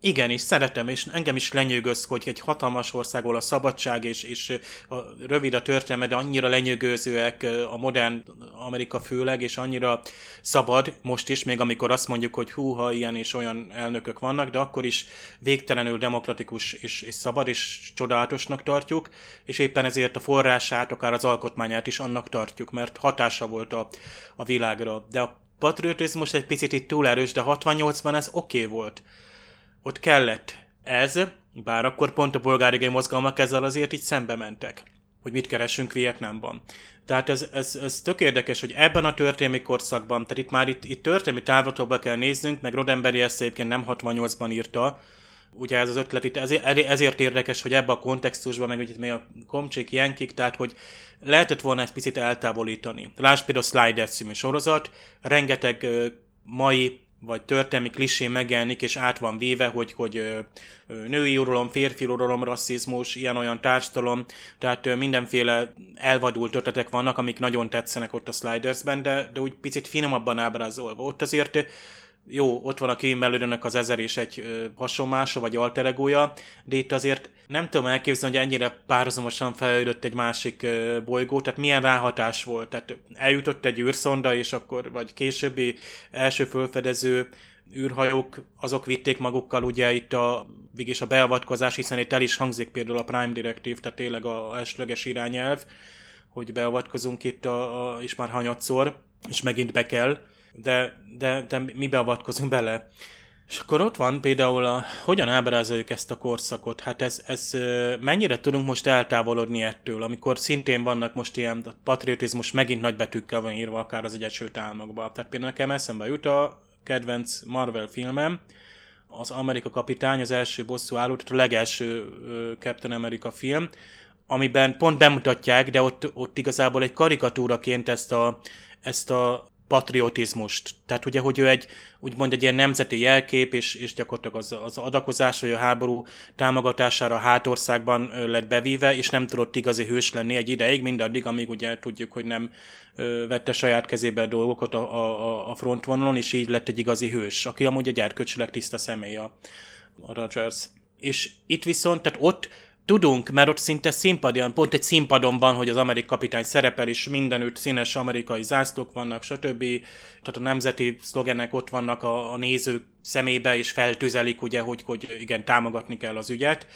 C: Igen, és szeretem, és engem is lenyűgöz, hogy egy hatalmas országból a szabadság és, és a rövid a történelme, de annyira lenyűgözőek a modern Amerika főleg, és annyira szabad most is, még amikor azt mondjuk, hogy húha, ilyen és olyan elnökök vannak, de akkor is végtelenül demokratikus és, és szabad, és csodálatosnak tartjuk, és éppen ezért a forrását, akár az alkotmányát is annak tartjuk, mert hatása volt a, a világra. De a patriotizmus egy picit itt túl erős, de 68-ban ez oké okay volt ott kellett ez, bár akkor pont a polgári mozgalmak ezzel azért így szembe mentek, hogy mit keresünk Vietnámban. Tehát ez, ez, ez tök érdekes, hogy ebben a történelmi korszakban, tehát itt már itt, itt történelmi távlatokba kell néznünk, meg Rodemberi ezt egyébként nem 68-ban írta, ugye ez az ötlet itt ezért, ezért érdekes, hogy ebbe a kontextusban, meg ugye még a komcsék jenkik, tehát hogy lehetett volna ezt picit eltávolítani. Lásd például Sliders című sorozat, rengeteg mai vagy történelmi klisé megjelenik, és át van véve, hogy, hogy női uralom, férfi uralom, rasszizmus, ilyen-olyan társadalom, tehát mindenféle elvadult ötletek vannak, amik nagyon tetszenek ott a Slidersben, de, de úgy picit finomabban ábrázolva. Ott azért jó, ott van a Kim az ezer és egy hasonmása, vagy alteregója, de itt azért nem tudom elképzelni, hogy ennyire párhuzamosan fejlődött egy másik bolygó, tehát milyen ráhatás volt. Tehát eljutott egy űrszonda, és akkor, vagy későbbi első fölfedező űrhajók, azok vitték magukkal ugye itt a, végig a beavatkozás, hiszen itt el is hangzik például a Prime Directive, tehát tényleg a elsőleges irányelv, hogy beavatkozunk itt a, a, is már hanyatszor, és megint be kell de, de, de mi beavatkozunk bele. És akkor ott van például, a, hogyan ábrázoljuk ezt a korszakot. Hát ez, ez mennyire tudunk most eltávolodni ettől, amikor szintén vannak most ilyen patriotizmus megint nagybetűkkel van írva, akár az Egyesült Államokban. Tehát például nekem eszembe jut a kedvenc Marvel filmem, az Amerika kapitány, az első bosszú álló, tehát a legelső Captain America film, amiben pont bemutatják, de ott, ott igazából egy karikatúraként ezt a, ezt a patriotizmust. Tehát ugye, hogy ő egy, úgymond egy ilyen nemzeti jelkép, és, és gyakorlatilag az, az adakozás, vagy a háború támogatására a hátországban lett bevíve, és nem tudott igazi hős lenni egy ideig, mindaddig, amíg ugye tudjuk, hogy nem ö, vette saját kezébe a dolgokat a, a, a frontvonalon, és így lett egy igazi hős, aki amúgy egy erkölcsileg tiszta személy a, a Rogers. És itt viszont, tehát ott Tudunk, mert ott szinte színpadon, pont egy színpadon van, hogy az amerikai kapitány szerepel, és mindenütt színes amerikai zászlók vannak, stb. Tehát a nemzeti szlogenek ott vannak a, a nézők szemébe, és feltüzelik, ugye, hogy, hogy igen, támogatni kell az ügyet.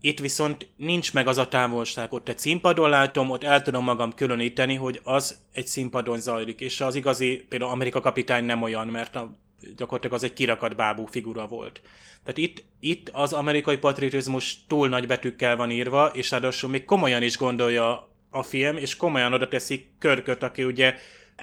C: Itt viszont nincs meg az a távolság, ott egy színpadon látom, ott el tudom magam különíteni, hogy az egy színpadon zajlik, és az igazi, például Amerika kapitány nem olyan, mert a, gyakorlatilag az egy kirakat bábú figura volt. Tehát itt, itt az amerikai patriotizmus túl nagy betűkkel van írva, és ráadásul még komolyan is gondolja a film, és komolyan oda teszi Körköt, aki ugye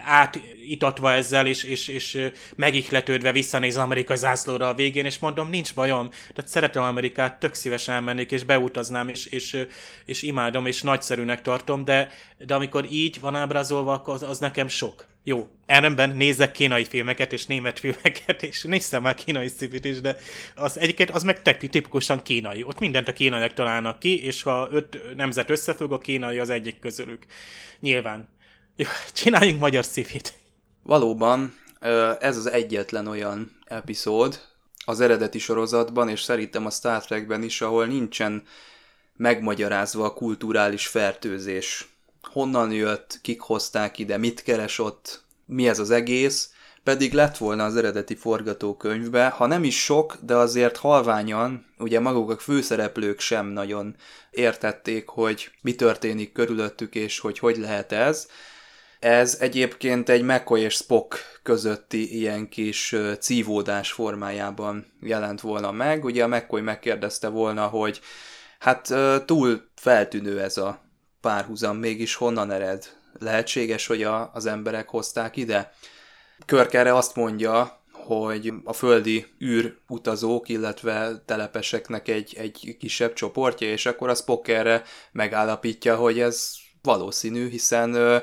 C: átitatva ezzel, és, és, és megihletődve visszanéz amerikai zászlóra a végén, és mondom, nincs bajom, tehát szeretem Amerikát, tök szívesen elmennék, és beutaznám, és, és, és imádom, és nagyszerűnek tartom, de, de amikor így van ábrázolva, az, az nekem sok. Jó, ellenben nézzek kínai filmeket és német filmeket, és néztem már kínai szipit is, de az egyiket az meg tipikusan kínai. Ott mindent a kínaiak találnak ki, és ha öt nemzet összefügg, a kínai az egyik közülük. Nyilván. Jó, csináljunk magyar szipit.
A: Valóban, ez az egyetlen olyan epizód az eredeti sorozatban, és szerintem a Star Trekben is, ahol nincsen megmagyarázva a kulturális fertőzés honnan jött, kik hozták ide, mit keres ott, mi ez az egész, pedig lett volna az eredeti forgatókönyvbe, ha nem is sok, de azért halványan, ugye maguk a főszereplők sem nagyon értették, hogy mi történik körülöttük, és hogy hogy lehet ez. Ez egyébként egy McCoy és Spock közötti ilyen kis cívódás formájában jelent volna meg. Ugye a McCoy megkérdezte volna, hogy hát túl feltűnő ez a párhuzam mégis honnan ered? Lehetséges, hogy a, az emberek hozták ide? Körk erre azt mondja, hogy a földi űrutazók, illetve telepeseknek egy, egy kisebb csoportja, és akkor a Spock megállapítja, hogy ez valószínű, hiszen ö,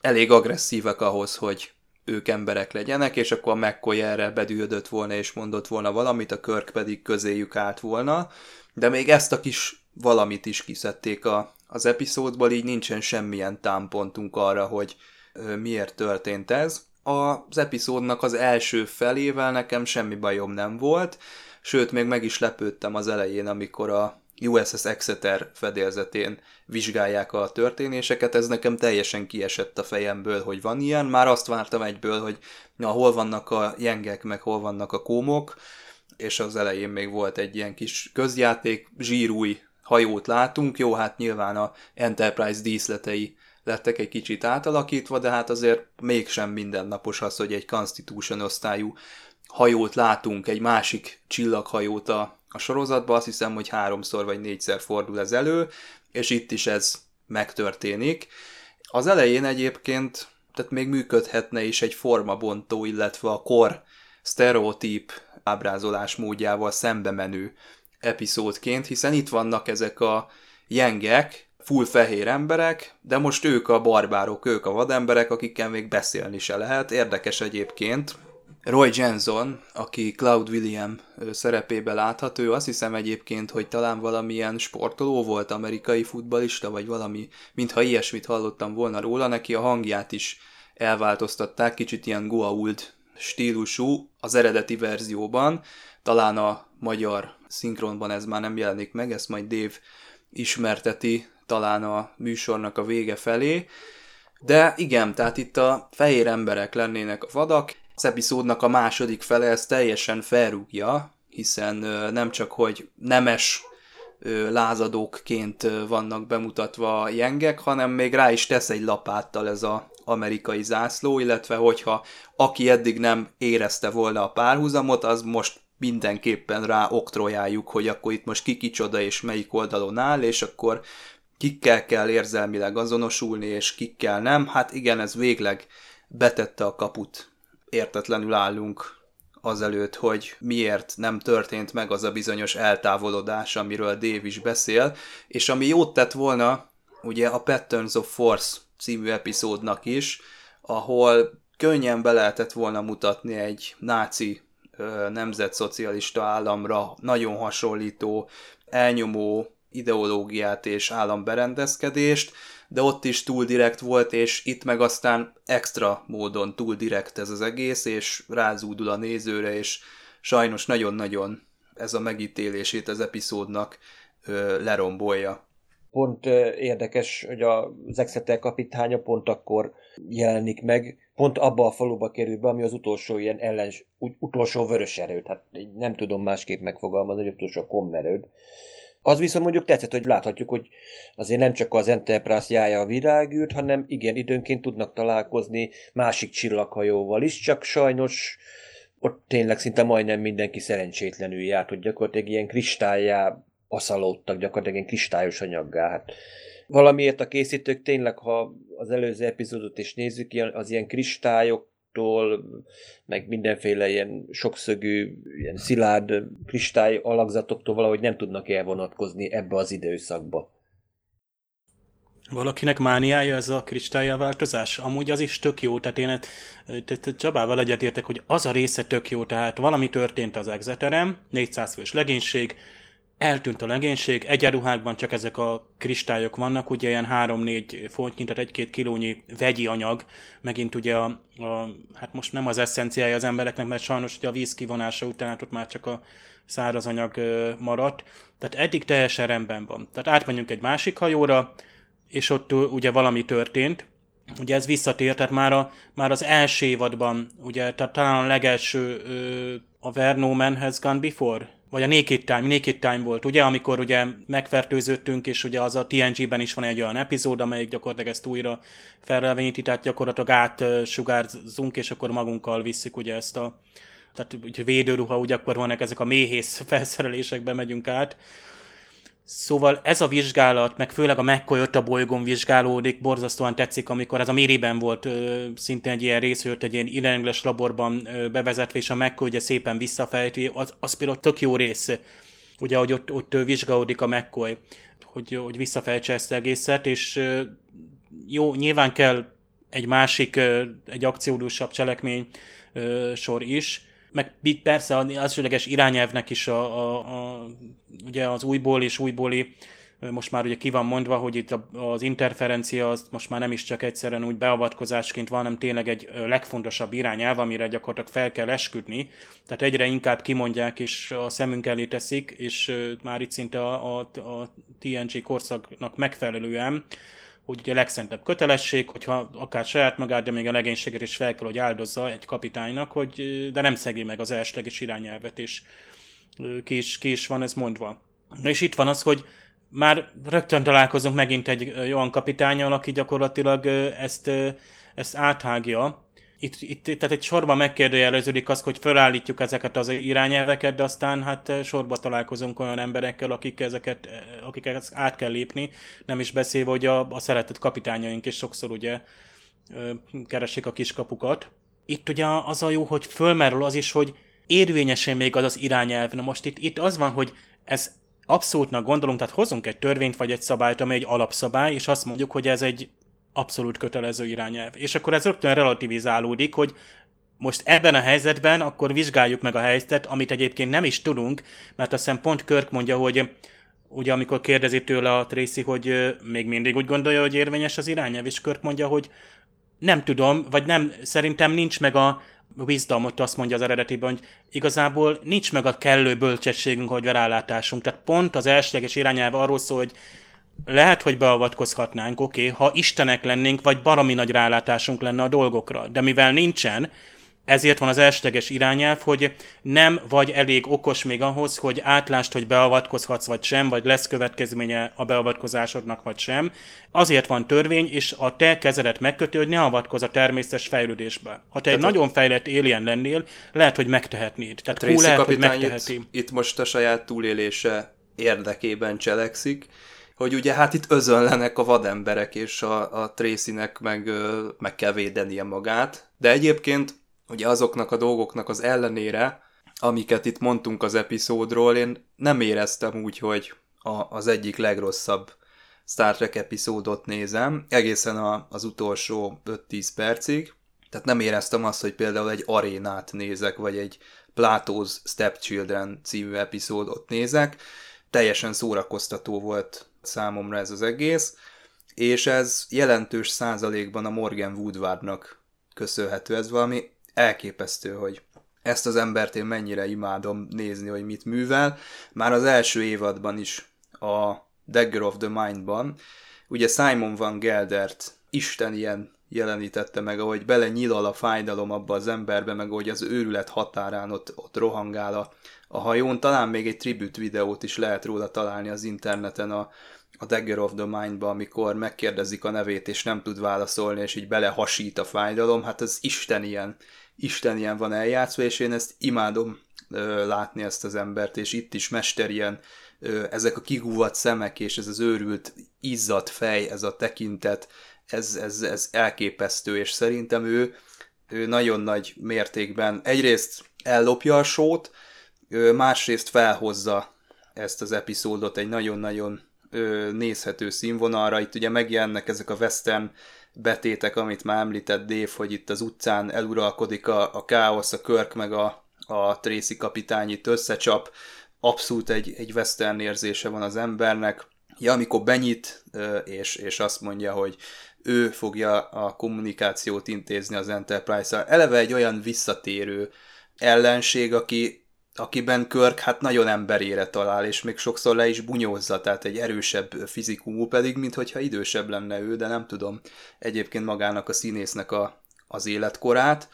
A: elég agresszívek ahhoz, hogy ők emberek legyenek, és akkor a McCoy erre bedüldött volna, és mondott volna valamit, a Körk pedig közéjük állt volna, de még ezt a kis valamit is kiszedték a, az epizódból, így nincsen semmilyen támpontunk arra, hogy miért történt ez. Az epizódnak az első felével nekem semmi bajom nem volt, sőt, még meg is lepődtem az elején, amikor a USS Exeter fedélzetén vizsgálják a történéseket, ez nekem teljesen kiesett a fejemből, hogy van ilyen, már azt vártam egyből, hogy na, hol vannak a jengek, meg hol vannak a kómok, és az elején még volt egy ilyen kis közjáték, zsírúj hajót látunk, jó, hát nyilván a Enterprise díszletei lettek egy kicsit átalakítva, de hát azért mégsem mindennapos az, hogy egy Constitution osztályú hajót látunk, egy másik csillaghajót a, a sorozatban, azt hiszem, hogy háromszor vagy négyszer fordul ez elő, és itt is ez megtörténik. Az elején egyébként, tehát még működhetne is egy formabontó, illetve a kor sztereotíp ábrázolás módjával szembe menő epizódként, hiszen itt vannak ezek a jengek, full fehér emberek, de most ők a barbárok, ők a vademberek, akikkel még beszélni se lehet. Érdekes egyébként, Roy Jensen, aki Cloud William szerepébe látható, azt hiszem egyébként, hogy talán valamilyen sportoló volt, amerikai futbalista, vagy valami, mintha ilyesmit hallottam volna róla, neki a hangját is elváltoztatták, kicsit ilyen Goa'uld stílusú az eredeti verzióban, talán a magyar szinkronban ez már nem jelenik meg, ezt majd Dave ismerteti talán a műsornak a vége felé, de igen, tehát itt a fehér emberek lennének a vadak, az epizódnak a második fele ezt teljesen felrúgja, hiszen nem csak, hogy nemes lázadókként vannak bemutatva a jengek, hanem még rá is tesz egy lapáttal ez az amerikai zászló, illetve hogyha aki eddig nem érezte volna a párhuzamot, az most mindenképpen rá oktrojáljuk, hogy akkor itt most ki kicsoda és melyik oldalon áll, és akkor kikkel kell érzelmileg azonosulni, és kikkel nem. Hát igen, ez végleg betette a kaput értetlenül állunk azelőtt, hogy miért nem történt meg az a bizonyos eltávolodás, amiről Dave is beszél, és ami jót tett volna, ugye a Patterns of Force című epizódnak is, ahol könnyen be lehetett volna mutatni egy náci nemzetszocialista államra nagyon hasonlító, elnyomó ideológiát és államberendezkedést, de ott is túl direkt volt, és itt meg aztán extra módon túl direkt ez az egész, és rázúdul a nézőre, és sajnos nagyon-nagyon ez a megítélését az epizódnak ö, lerombolja.
B: Pont ö, érdekes, hogy az Exeter kapitánya pont akkor jelenik meg, pont abba a faluba kerül be, ami az utolsó ilyen ellens, utolsó vörös erőd, hát nem tudom másképp megfogalmazni, hogy utolsó kommerőd. Az viszont mondjuk tetszett, hogy láthatjuk, hogy azért nem csak az Enterprise jája a virágűrt, hanem igen, időnként tudnak találkozni másik csillaghajóval is, csak sajnos ott tényleg szinte majdnem mindenki szerencsétlenül járt, hogy gyakorlatilag ilyen kristályá aszalódtak, gyakorlatilag ilyen kristályos anyaggá. Hát valamiért a készítők tényleg, ha az előző epizódot is nézzük, az ilyen kristályok tól, meg mindenféle ilyen sokszögű, ilyen szilárd kristály alakzatoktól valahogy nem tudnak elvonatkozni ebbe az időszakba.
C: Valakinek mániája ez a változás? Amúgy az is tök jó, tehát én Csabával egyetértek, hogy az a része tök jó, tehát valami történt az Exeterem, 400 fős legénység, eltűnt a legénység, egyenruhákban csak ezek a kristályok vannak, ugye ilyen 3-4 fontnyi, tehát egy-két kilónyi vegyi anyag, megint ugye a, a, hát most nem az eszenciája az embereknek, mert sajnos ugye a víz kivonása után hát ott már csak a száraz anyag maradt, tehát eddig teljesen rendben van. Tehát átmenjünk egy másik hajóra, és ott ugye valami történt, ugye ez visszatért, tehát már, a, már az első évadban, ugye, tehát talán a legelső a Verno Man Has Gone Before vagy a Naked Time, Naked Time volt, ugye, amikor ugye megfertőzöttünk, és ugye az a TNG-ben is van egy olyan epizód, amelyik gyakorlatilag ezt újra felrelveníti, tehát gyakorlatilag átsugárzunk, és akkor magunkkal visszük ugye ezt a tehát védőruha, ugye akkor vannak ezek a méhész felszerelésekbe megyünk át, Szóval ez a vizsgálat, meg főleg a McCoy a bolygón vizsgálódik, borzasztóan tetszik, amikor ez a Mériben volt ö, szintén egy ilyen rész, egy ilyen irányles laborban ö, bevezetve, és a McCoy ugye szépen visszafejti, az, az például tök jó rész, ugye, hogy ott, ott vizsgálódik a McCoy, hogy, hogy visszafejtse ezt egészet, és ö, jó, nyilván kell egy másik, ö, egy akciódúsabb cselekmény ö, sor is, meg persze az elsőleges irányelvnek is a, a, a, ugye az újból és újbóli most már ugye ki van mondva, hogy itt az interferencia az most már nem is csak egyszerűen úgy beavatkozásként van, hanem tényleg egy legfontosabb irányelv, amire gyakorlatilag fel kell esküdni. Tehát egyre inkább kimondják és a szemünk elé teszik, és már itt szinte a, a, a TNG korszaknak megfelelően, ugye a legszentebb kötelesség, hogyha akár saját magát, de még a legénységet is fel kell, hogy áldozza egy kapitánynak, hogy, de nem szegi meg az elsőleges irányelvet, és ki is, ki is van ez mondva. És itt van az, hogy már rögtön találkozunk megint egy olyan kapitányal, aki gyakorlatilag ezt, ezt áthágja. Itt, itt, tehát egy sorban megkérdőjeleződik az, hogy felállítjuk ezeket az irányelveket, de aztán hát sorba találkozunk olyan emberekkel, akik ezeket, akik ezt át kell lépni, nem is beszélve, hogy a, a szeretett kapitányaink is sokszor ugye keresik a kiskapukat. Itt ugye az a jó, hogy fölmerül az is, hogy érvényesen még az az irányelv. Na most itt, itt az van, hogy ez abszolútnak gondolunk, tehát hozunk egy törvényt vagy egy szabályt, amely egy alapszabály, és azt mondjuk, hogy ez egy abszolút kötelező irányelv. És akkor ez rögtön relativizálódik, hogy most ebben a helyzetben akkor vizsgáljuk meg a helyzetet, amit egyébként nem is tudunk, mert azt hiszem pont Körk mondja, hogy ugye amikor kérdezi tőle a Tracy, hogy még mindig úgy gondolja, hogy érvényes az irányelv, és Körk mondja, hogy nem tudom, vagy nem, szerintem nincs meg a, wisdomot azt mondja az eredetiben, hogy igazából nincs meg a kellő bölcsességünk, vagy rálátásunk. Tehát pont az elsőleges irányelv arról szól, hogy lehet, hogy beavatkozhatnánk, oké, okay, ha istenek lennénk, vagy baromi nagy rálátásunk lenne a dolgokra. De mivel nincsen, ezért van az elsőleges irányelv, hogy nem vagy elég okos még ahhoz, hogy átlást, hogy beavatkozhatsz vagy sem, vagy lesz következménye a beavatkozásodnak vagy sem. Azért van törvény, és a te kezedet megkötő, hogy ne avatkozz a természetes fejlődésbe. Ha te Tehát egy a... nagyon fejlett éljen lennél, lehet, hogy megtehetnéd. Tehát
A: hú, lehet, hogy megteheti. Itt, itt most a saját túlélése érdekében cselekszik, hogy ugye hát itt özönlenek a vademberek, és a, a Tracynek meg, meg kell védenie magát. De egyébként ugye azoknak a dolgoknak az ellenére, amiket itt mondtunk az epizódról, én nem éreztem úgy, hogy a, az egyik legrosszabb Star Trek epizódot nézem, egészen a, az utolsó 5-10 percig. Tehát nem éreztem azt, hogy például egy arénát nézek, vagy egy Plato's Stepchildren című epizódot nézek. Teljesen szórakoztató volt számomra ez az egész, és ez jelentős százalékban a Morgan Woodwardnak köszönhető. Ez valami elképesztő, hogy ezt az embert én mennyire imádom nézni, hogy mit művel. Már az első évadban is a Dagger of the Mind-ban, ugye Simon van Geldert Isten ilyen jelenítette meg, ahogy bele nyilal a fájdalom abba az emberbe, meg ahogy az őrület határán ott, ott rohangál a, a hajón. Talán még egy tribut videót is lehet róla találni az interneten a, a Dagger of the Mind-ba, amikor megkérdezik a nevét, és nem tud válaszolni, és így belehasít a fájdalom, hát ez Isten ilyen, Isten ilyen van eljátszva, és én ezt imádom ö, látni ezt az embert, és itt is mester ilyen, ö, ezek a kigúvat szemek, és ez az őrült, izzadt fej, ez a tekintet, ez, ez, ez elképesztő, és szerintem ő, ő nagyon nagy mértékben egyrészt ellopja a sót, másrészt felhozza ezt az epizódot egy nagyon-nagyon nézhető színvonalra. Itt ugye megjelennek ezek a western betétek, amit már említett Dave, hogy itt az utcán eluralkodik a, a káosz, a Körk meg a, a Tracy kapitány itt összecsap, abszolút egy, egy western érzése van az embernek. Ja, amikor benyit, és, és azt mondja, hogy ő fogja a kommunikációt intézni az Enterprise-szal. Eleve egy olyan visszatérő ellenség, aki akiben Körk hát nagyon emberére talál, és még sokszor le is bunyózza, tehát egy erősebb fizikumú pedig, mintha idősebb lenne ő, de nem tudom egyébként magának a színésznek a, az életkorát,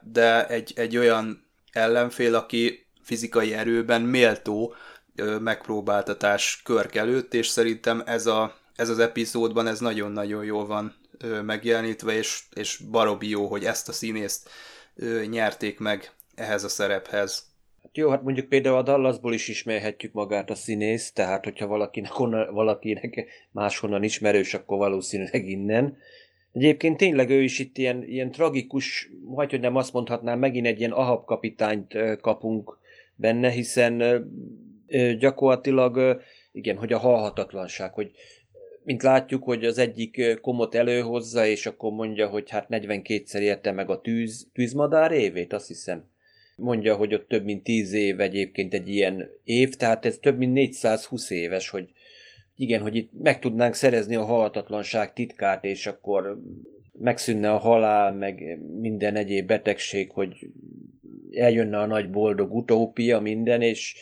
A: de egy, egy olyan ellenfél, aki fizikai erőben méltó megpróbáltatás Körk előtt, és szerintem ez, a, ez az epizódban ez nagyon-nagyon jól van megjelenítve, és, és barobi jó, hogy ezt a színészt nyerték meg ehhez a szerephez.
B: Jó, hát mondjuk például a Dallasból is ismerhetjük magát a színész, tehát hogyha valakinek, onnan, valakinek máshonnan ismerős, akkor valószínűleg innen. Egyébként tényleg ő is itt ilyen, ilyen tragikus, vagy hogy nem azt mondhatnám, megint egy ilyen ahab kapitányt kapunk benne, hiszen gyakorlatilag, igen, hogy a halhatatlanság, hogy mint látjuk, hogy az egyik komot előhozza, és akkor mondja, hogy hát 42-szer érte meg a tűz, tűzmadár évét, azt hiszem mondja, hogy ott több mint 10 év egyébként egy ilyen év, tehát ez több mint 420 éves, hogy igen, hogy itt meg tudnánk szerezni a halhatatlanság titkát, és akkor megszűnne a halál, meg minden egyéb betegség, hogy eljönne a nagy boldog utópia, minden, és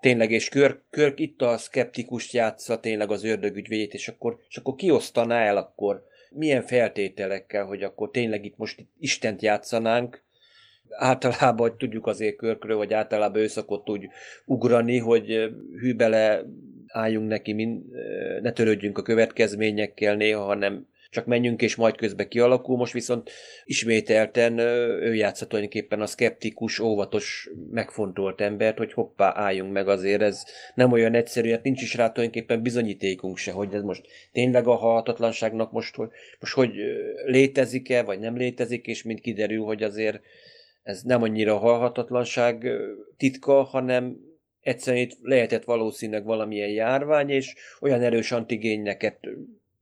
B: tényleg, és Körk, Körk itt a szkeptikust játsza, tényleg az ördögügyvédjét, és akkor, és akkor kiosztaná el akkor? Milyen feltételekkel, hogy akkor tényleg itt most Istent játszanánk, általában, hogy tudjuk azért körkről, vagy általában ő szokott úgy ugrani, hogy hűbele álljunk neki, mind, ne törődjünk a következményekkel néha, hanem csak menjünk és majd közben kialakul. Most viszont ismételten ő játsza tulajdonképpen a szkeptikus, óvatos, megfontolt embert, hogy hoppá, álljunk meg azért, ez nem olyan egyszerű, hát nincs is rá tulajdonképpen bizonyítékunk se, hogy ez most tényleg a halhatatlanságnak most, hogy, most hogy létezik-e, vagy nem létezik, és mind kiderül, hogy azért ez nem annyira halhatatlanság titka, hanem egyszerűen itt lehetett valószínűleg valamilyen járvány, és olyan erős antigényeket,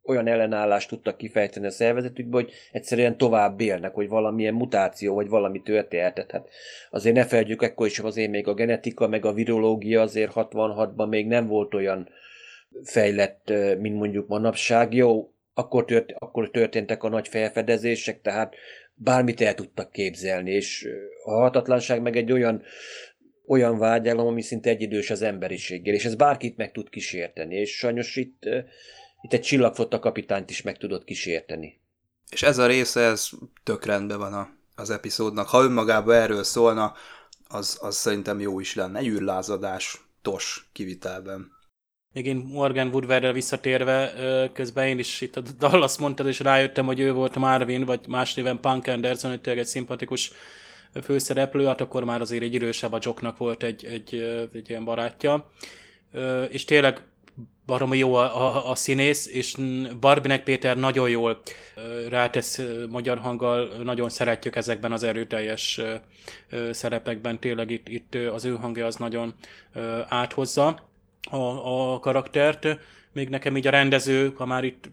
B: olyan ellenállást tudtak kifejteni a szervezetükbe, hogy egyszerűen tovább élnek, hogy valamilyen mutáció, vagy valami történhetett. Hát azért ne felejtjük, ekkor is azért még a genetika, meg a virológia azért 66-ban még nem volt olyan fejlett, mint mondjuk manapság. Jó, akkor, tört, akkor történtek a nagy felfedezések, tehát bármit el tudtak képzelni, és a hatatlanság meg egy olyan, olyan vágyálom, ami szinte egyidős az emberiséggel, és ez bárkit meg tud kísérteni, és sajnos itt, itt egy csillagfotta kapitányt is meg tudott kísérteni.
A: És ez a része, ez tök rendben van a, az epizódnak. Ha önmagában erről szólna, az, az szerintem jó is lenne. űrlázadás, tos kivitelben.
C: Még én Morgan Woodwardrel visszatérve, közben én is itt a Dallas mondtad, és rájöttem, hogy ő volt Marvin, vagy más néven Punk Anderson, hogy tényleg egy szimpatikus főszereplő, hát akkor már azért egy idősebb a Jocknak volt egy, egy, egy ilyen barátja. És tényleg baromi jó a, a, a színész, és Barbinek Péter nagyon jól rátesz magyar hanggal, nagyon szeretjük ezekben az erőteljes szerepekben, tényleg itt, itt az ő hangja az nagyon áthozza a, a karaktert. Még nekem így a rendező, ha már itt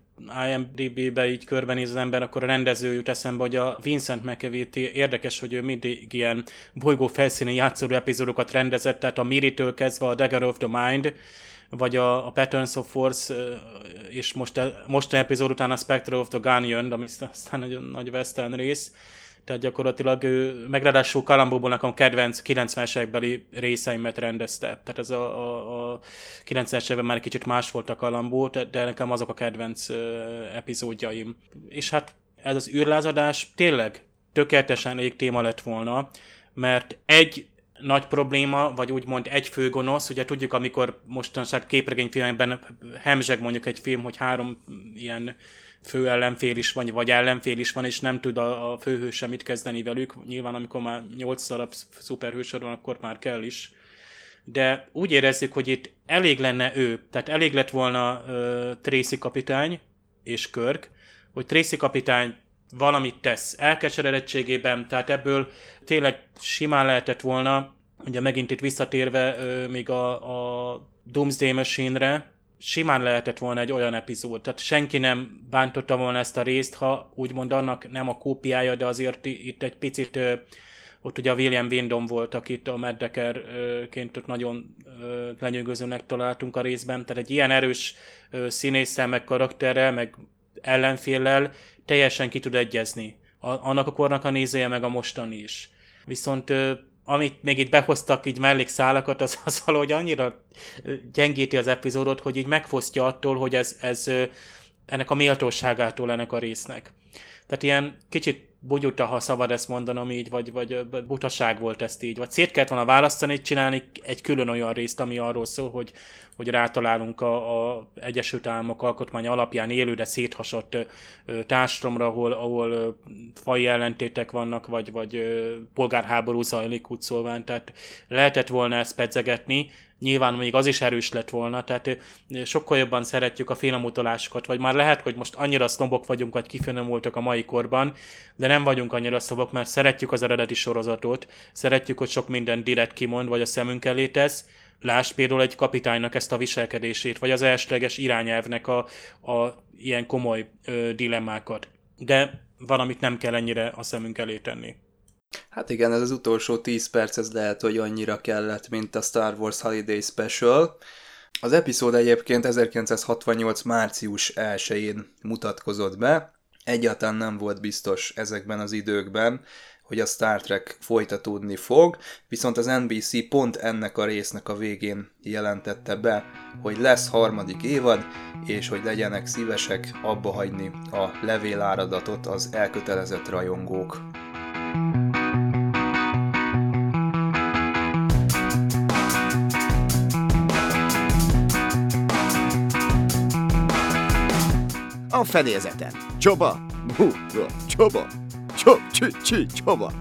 C: IMDB-be így körbenéz az ember, akkor a rendező jut eszembe, hogy a Vincent McEvity érdekes, hogy ő mindig ilyen bolygó felszíni játszó epizódokat rendezett, tehát a Miri-től kezdve a Dagger of the Mind, vagy a, a Patterns of Force, és most, most epizód után a Spectre of the Gun jön, ami aztán egy nagy western rész tehát gyakorlatilag ő, meg ráadásul Kalambóból nekem kedvenc 90-es évekbeli részeimet rendezte. Tehát ez a, a, a 90-es években már kicsit más volt a Kalambó, de nekem azok a kedvenc epizódjaim. És hát ez az űrlázadás tényleg tökéletesen elég téma lett volna, mert egy nagy probléma, vagy úgymond egy fő gonosz, ugye tudjuk, amikor mostanság képregényfilmekben hemzseg mondjuk egy film, hogy három ilyen fő ellenfél is van, vagy ellenfél is van, és nem tud a, a főhős semmit kezdeni velük. Nyilván, amikor már 8 darab szuperhős van, akkor már kell is. De úgy érezzük, hogy itt elég lenne ő, tehát elég lett volna uh, Tracy kapitány és Körk, hogy Tracy kapitány valamit tesz elkeseredettségében, tehát ebből tényleg simán lehetett volna, ugye megint itt visszatérve uh, még a, a Doomsday Machine-re, simán lehetett volna egy olyan epizód, tehát senki nem bántotta volna ezt a részt, ha úgymond annak nem a kópiája, de azért itt egy picit ott ugye a William Windom volt, akit a Meddekerként ott nagyon lenyűgözőnek találtunk a részben, tehát egy ilyen erős színésszel, meg karakterrel, meg ellenféllel teljesen ki tud egyezni. annak a kornak a nézője, meg a mostani is. Viszont amit még itt behoztak így mellékszálakat, az, az valahogy annyira gyengíti az epizódot, hogy így megfosztja attól, hogy ez, ez ennek a méltóságától ennek a résznek. Tehát ilyen kicsit bugyuta, ha szabad ezt mondanom így, vagy, vagy butaság volt ezt így, vagy szét kellett volna választani, csinálni egy külön olyan részt, ami arról szól, hogy, hogy rátalálunk a, a Egyesült Államok alkotmány alapján élő, de széthasadt társadalomra, ahol, ahol fai ellentétek vannak, vagy, vagy polgárháború zajlik úgy szólván, tehát lehetett volna ezt pedzegetni, nyilván még az is erős lett volna, tehát sokkal jobban szeretjük a filmutalásokat, vagy már lehet, hogy most annyira sznobok vagyunk, vagy kifinomultak a mai korban, de nem vagyunk annyira sznobok, mert szeretjük az eredeti sorozatot, szeretjük, hogy sok minden direkt kimond, vagy a szemünk elé tesz, Lásd például egy kapitánynak ezt a viselkedését, vagy az elsőleges irányelvnek a, a ilyen komoly ö, dilemmákat. De valamit nem kell ennyire a szemünk elé tenni.
A: Hát igen, ez az utolsó 10 perc, ez lehet, hogy annyira kellett, mint a Star Wars Holiday Special. Az epizód egyébként 1968. március 1-én mutatkozott be, egyáltalán nem volt biztos ezekben az időkben, hogy a Star Trek folytatódni fog, viszont az NBC pont ennek a résznek a végén jelentette be, hogy lesz harmadik évad, és hogy legyenek szívesek abba hagyni a levéláradatot az elkötelezett rajongók.
D: A fedélzeten. Csoba! Hú, csoba! Csob, csü, csü, csoba!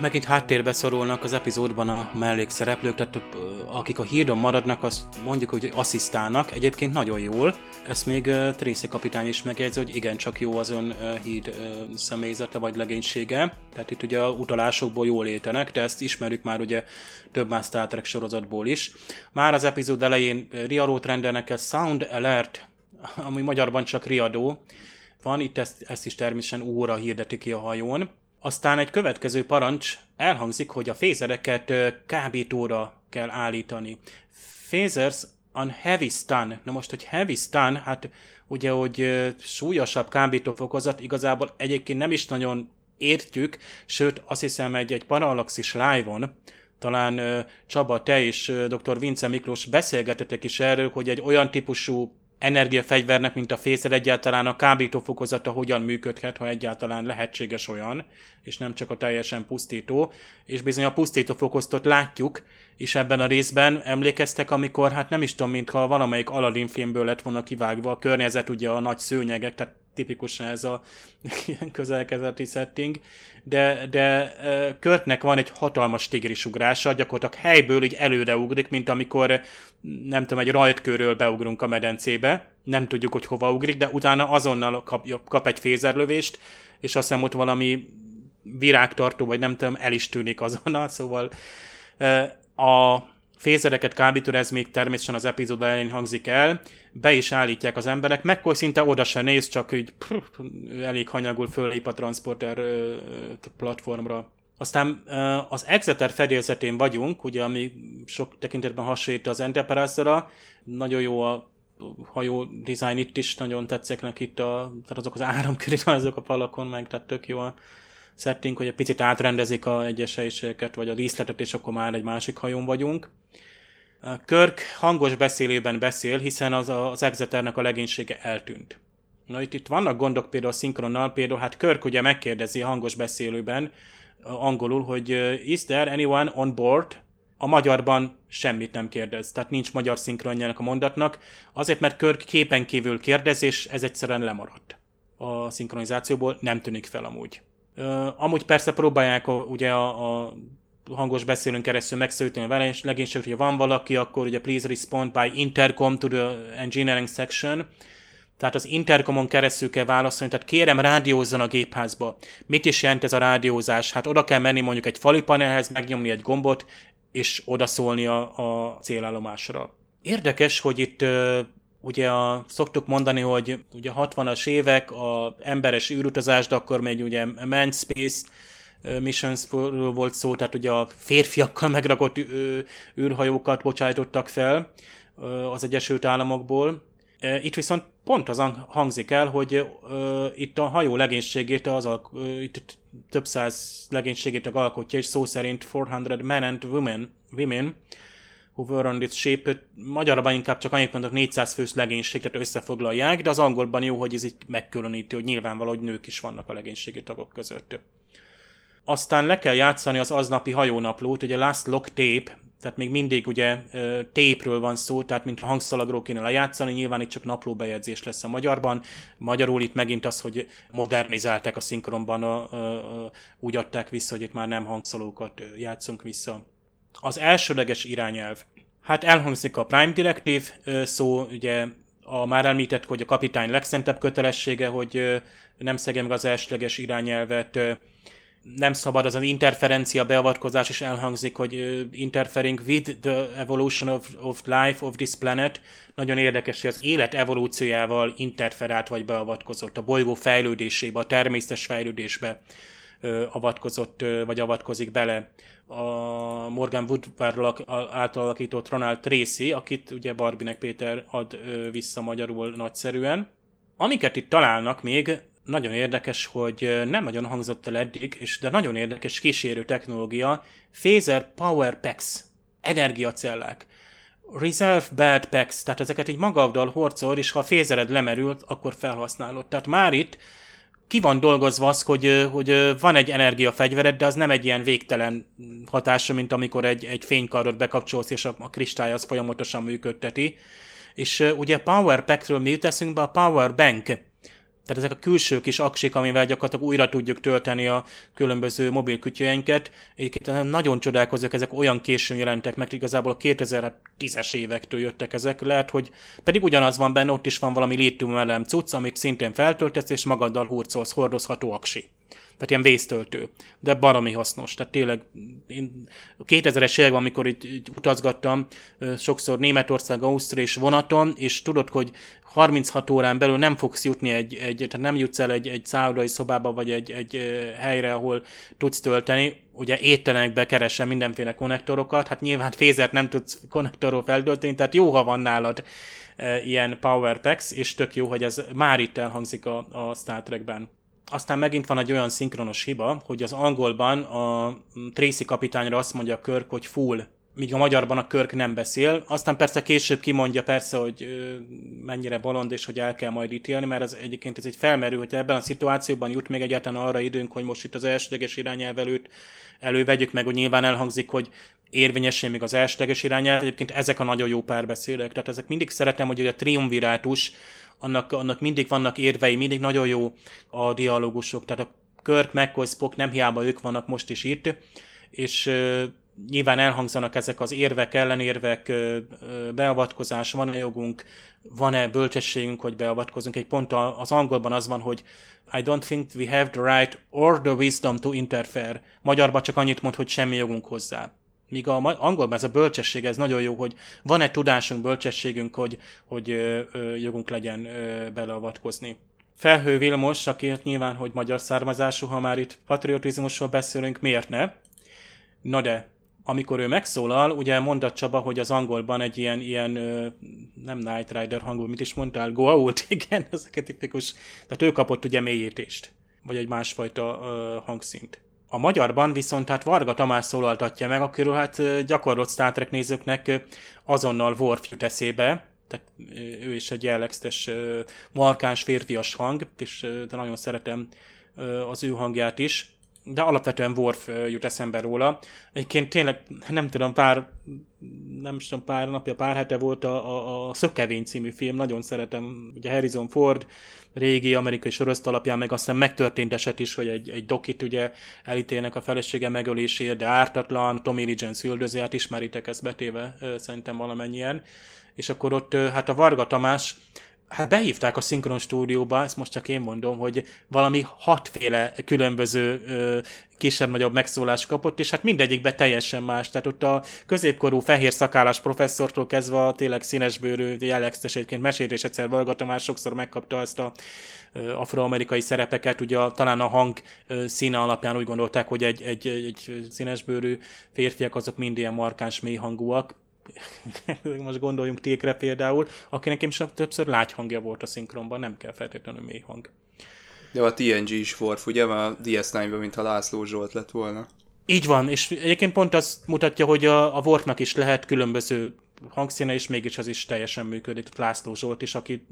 C: Megint háttérbe szorulnak az epizódban a mellékszereplők, tehát akik a hírdon maradnak, azt mondjuk, hogy asszisztálnak, egyébként nagyon jól. Ezt még Tracy kapitány is megjegyzi, hogy igen, csak jó az ön híd személyzete vagy legénysége. Tehát itt ugye a utalásokból jól éltenek, de ezt ismerjük már ugye több más Star Trek sorozatból is. Már az epizód elején riadót rendelnek el Sound Alert, ami magyarban csak riadó van, itt ezt, ezt is természetesen óra hirdeti ki a hajón. Aztán egy következő parancs elhangzik, hogy a fézereket kábítóra kell állítani. Phasers on heavy stun. Na most, hogy heavy stun, hát ugye, hogy súlyosabb kábítófokozat, igazából egyébként nem is nagyon értjük, sőt, azt hiszem egy, egy Parallaxis live-on, talán Csaba, te és dr. Vince Miklós beszélgetetek is erről, hogy egy olyan típusú energiafegyvernek, mint a fészer egyáltalán a kábítófokozata hogyan működhet, ha egyáltalán lehetséges olyan, és nem csak a teljesen pusztító. És bizony a pusztító fokoztot látjuk, és ebben a részben emlékeztek, amikor, hát nem is tudom, mintha valamelyik Aladdin filmből lett volna kivágva a környezet, ugye a nagy szőnyegek, tehát tipikusan ez a közelkezeti setting, de, de Körtnek van egy hatalmas tigrisugrása, gyakorlatilag helyből így előre ugrik, mint amikor nem tudom, egy rajtkörről beugrunk a medencébe, nem tudjuk, hogy hova ugrik, de utána azonnal kap, kap egy fézerlövést, és azt hiszem ott valami virágtartó, vagy nem tudom, el is tűnik azonnal, szóval a fézereket kábítőre, ez még természetesen az epizód elején hangzik el, be is állítják az emberek, mekkor szinte oda se néz, csak így pff, elég hanyagul fölép a transporter platformra. Aztán az Exeter fedélzetén vagyunk, ugye, ami sok tekintetben hasonlít az Enterprise-ra, nagyon jó a hajó design itt is, nagyon tetszik neki itt a, tehát azok az áramköri azok a falakon, meg tehát tök jó a setting, hogy egy picit átrendezik a egyes helyiségeket, vagy a díszletet, és akkor már egy másik hajón vagyunk. Körk hangos beszélében beszél, hiszen az, az Exeternek a legénysége eltűnt. Na itt, itt vannak gondok például a szinkronnal, például hát Körk ugye megkérdezi hangos beszélőben, angolul, hogy is there anyone on board? A magyarban semmit nem kérdez, tehát nincs magyar szinkronjának a mondatnak, azért mert Körk képen kívül kérdez, és ez egyszerűen lemaradt a szinkronizációból, nem tűnik fel amúgy. amúgy persze próbálják a, ugye a, a hangos beszélőn keresztül megszólítani a legénység, hogyha van valaki, akkor ugye please respond by intercom to the engineering section, tehát az interkomon keresztül kell válaszolni, tehát kérem rádiózzon a gépházba. Mit is jelent ez a rádiózás? Hát oda kell menni mondjuk egy fali panelhez, megnyomni egy gombot, és odaszólni a, a célállomásra. Érdekes, hogy itt ugye a, szoktuk mondani, hogy ugye a 60-as évek, a emberes űrutazás, de akkor még ugye manned space missions volt szó, tehát ugye a férfiakkal megrakott űrhajókat bocsájtottak fel az Egyesült Államokból. Itt viszont pont az hangzik el, hogy itt a hajó legénységét, az a, itt több száz legénységét alkotja, és szó szerint 400 men and women, women who were on this ship, magyarban inkább csak annyit mondok 400 fős legénység, tehát összefoglalják, de az angolban jó, hogy ez itt megkülöníti, hogy nyilvánvaló, hogy nők is vannak a legénységi tagok között. Aztán le kell játszani az aznapi hajónaplót, ugye Last Lock Tape, tehát még mindig ugye tépről van szó, tehát mint hangszalagról kéne lejátszani, nyilván itt csak naplóbejegyzés lesz a magyarban. Magyarul itt megint az, hogy modernizálták a szinkronban, a, úgy adták vissza, hogy itt már nem hangszalókat játszunk vissza. Az elsőleges irányelv. Hát elhangzik a Prime Directive szó, ugye a már említett, hogy a kapitány legszentebb kötelessége, hogy nem szegem meg az elsőleges irányelvet, nem szabad az az interferencia beavatkozás is elhangzik, hogy interfering with the evolution of, of life of this planet. Nagyon érdekes, hogy az élet evolúciójával interferált vagy beavatkozott a bolygó fejlődésébe, a természetes fejlődésbe avatkozott, vagy avatkozik bele a Morgan Woodward által alakított Ronald Tracy, akit ugye Barbinek Péter ad vissza magyarul nagyszerűen. Amiket itt találnak még, nagyon érdekes, hogy nem nagyon hangzott el eddig, és de nagyon érdekes kísérő technológia, Phaser Power Packs, energiacellák. Reserve Bad Packs, tehát ezeket így magaddal horcol, és ha a fézered lemerült, akkor felhasználod. Tehát már itt ki van dolgozva az, hogy, hogy van egy energiafegyvered, de az nem egy ilyen végtelen hatása, mint amikor egy, egy fénykarot bekapcsolsz, és a, a kristály az folyamatosan működteti. És ugye Power Packről mi jut eszünkbe? A Power Bank tehát ezek a külső kis aksik, amivel gyakorlatilag újra tudjuk tölteni a különböző mobilkütyőjeinket. Egyébként nagyon csodálkozok, ezek olyan későn jelentek meg, igazából a 2010-es évektől jöttek ezek. Lehet, hogy pedig ugyanaz van benne, ott is van valami lítium cucc, amit szintén feltöltesz, és magaddal hurcolsz, hordozható aksi tehát ilyen vésztöltő, de baromi hasznos. Tehát tényleg én 2000-es években, amikor itt, itt utazgattam, sokszor Németország, Ausztria és vonaton, és tudod, hogy 36 órán belül nem fogsz jutni egy, egy tehát nem jutsz el egy, egy szállodai szobába, vagy egy, egy helyre, ahol tudsz tölteni, ugye éttelenekbe keresem mindenféle konnektorokat, hát nyilván fézert nem tudsz konnektorról feltölteni, tehát jó, ha van nálad ilyen power packs, és tök jó, hogy ez már itt elhangzik a, a Star Trekben. Aztán megint van egy olyan szinkronos hiba, hogy az angolban a Tracy kapitányra azt mondja Körk, hogy full, míg a magyarban a Körk nem beszél. Aztán persze később kimondja persze, hogy mennyire bolond, és hogy el kell majd ítélni, mert ez egyébként ez egy felmerül, hogy ebben a szituációban jut még egyáltalán arra időnk, hogy most itt az elsődleges irányelv előtt elővegyük meg, hogy nyilván elhangzik, hogy érvényesen még az elsődleges irányelv. Egyébként ezek a nagyon jó párbeszédek. Tehát ezek mindig szeretem, hogy a triumvirátus annak, annak mindig vannak érvei, mindig nagyon jó a dialógusok, tehát a Kirk, McCoy, Spock nem hiába ők vannak most is itt, és uh, nyilván elhangzanak ezek az érvek, ellenérvek, uh, beavatkozás, van-e jogunk, van-e bölcsességünk, hogy beavatkozunk. Egy pont az angolban az van, hogy I don't think we have the right or the wisdom to interfere. Magyarban csak annyit mond, hogy semmi jogunk hozzá. Míg a angolban ez a bölcsesség, ez nagyon jó, hogy van-e tudásunk, bölcsességünk, hogy, hogy ö, ö, jogunk legyen ö, beleavatkozni. Felhő Vilmos, aki nyilván, hogy magyar származású, ha már itt patriotizmusról beszélünk, miért ne? Na de, amikor ő megszólal, ugye mondott Csaba, hogy az angolban egy ilyen, ilyen nem Night Rider hangú, mit is mondtál, go out, igen, ezeket tipikus, tehát ő kapott ugye mélyítést, vagy egy másfajta uh, hangszint. A magyarban viszont hát Varga Tamás szólaltatja meg, akiről hát gyakorlott Star Trek nézőknek azonnal Worf jut eszébe, tehát ő is egy jellegzetes markáns férfias hang, és de nagyon szeretem az ő hangját is, de alapvetően Worf jut eszembe róla. Egyébként tényleg nem tudom, pár nem tudom, pár napja, pár hete volt a, a, a Szökevény című film, nagyon szeretem, ugye Harrison Ford, régi amerikai sorozat alapján, meg aztán megtörtént eset is, hogy egy, egy dokit ugye elítélnek a felesége megöléséért, de ártatlan, Tommy Lee Jones üldözi, hát ismeritek ezt betéve szerintem valamennyien. És akkor ott hát a Varga Tamás hát behívták a szinkron stúdióba, ezt most csak én mondom, hogy valami hatféle különböző kisebb-nagyobb megszólás kapott, és hát mindegyikben teljesen más. Tehát ott a középkorú fehér szakállás professzortól kezdve a tényleg színesbőrű jellegzetes egyébként mesét, és egyszer Valgata már sokszor megkapta ezt a afroamerikai szerepeket, ugye talán a hang színe alapján úgy gondolták, hogy egy, egy, egy színesbőrű férfiak azok mind ilyen markáns mély hangúak, most gondoljunk Tékre például, akinek is többször lágy hangja volt a szinkronban, nem kell feltétlenül mély hang.
A: De a TNG is Worf, ugye? Mert a DS9-ben, mintha László Zsolt lett volna.
C: Így van, és egyébként pont azt mutatja, hogy a, a Worfnak is lehet különböző hangszíne, és mégis az is teljesen működik. László Zsolt is, aki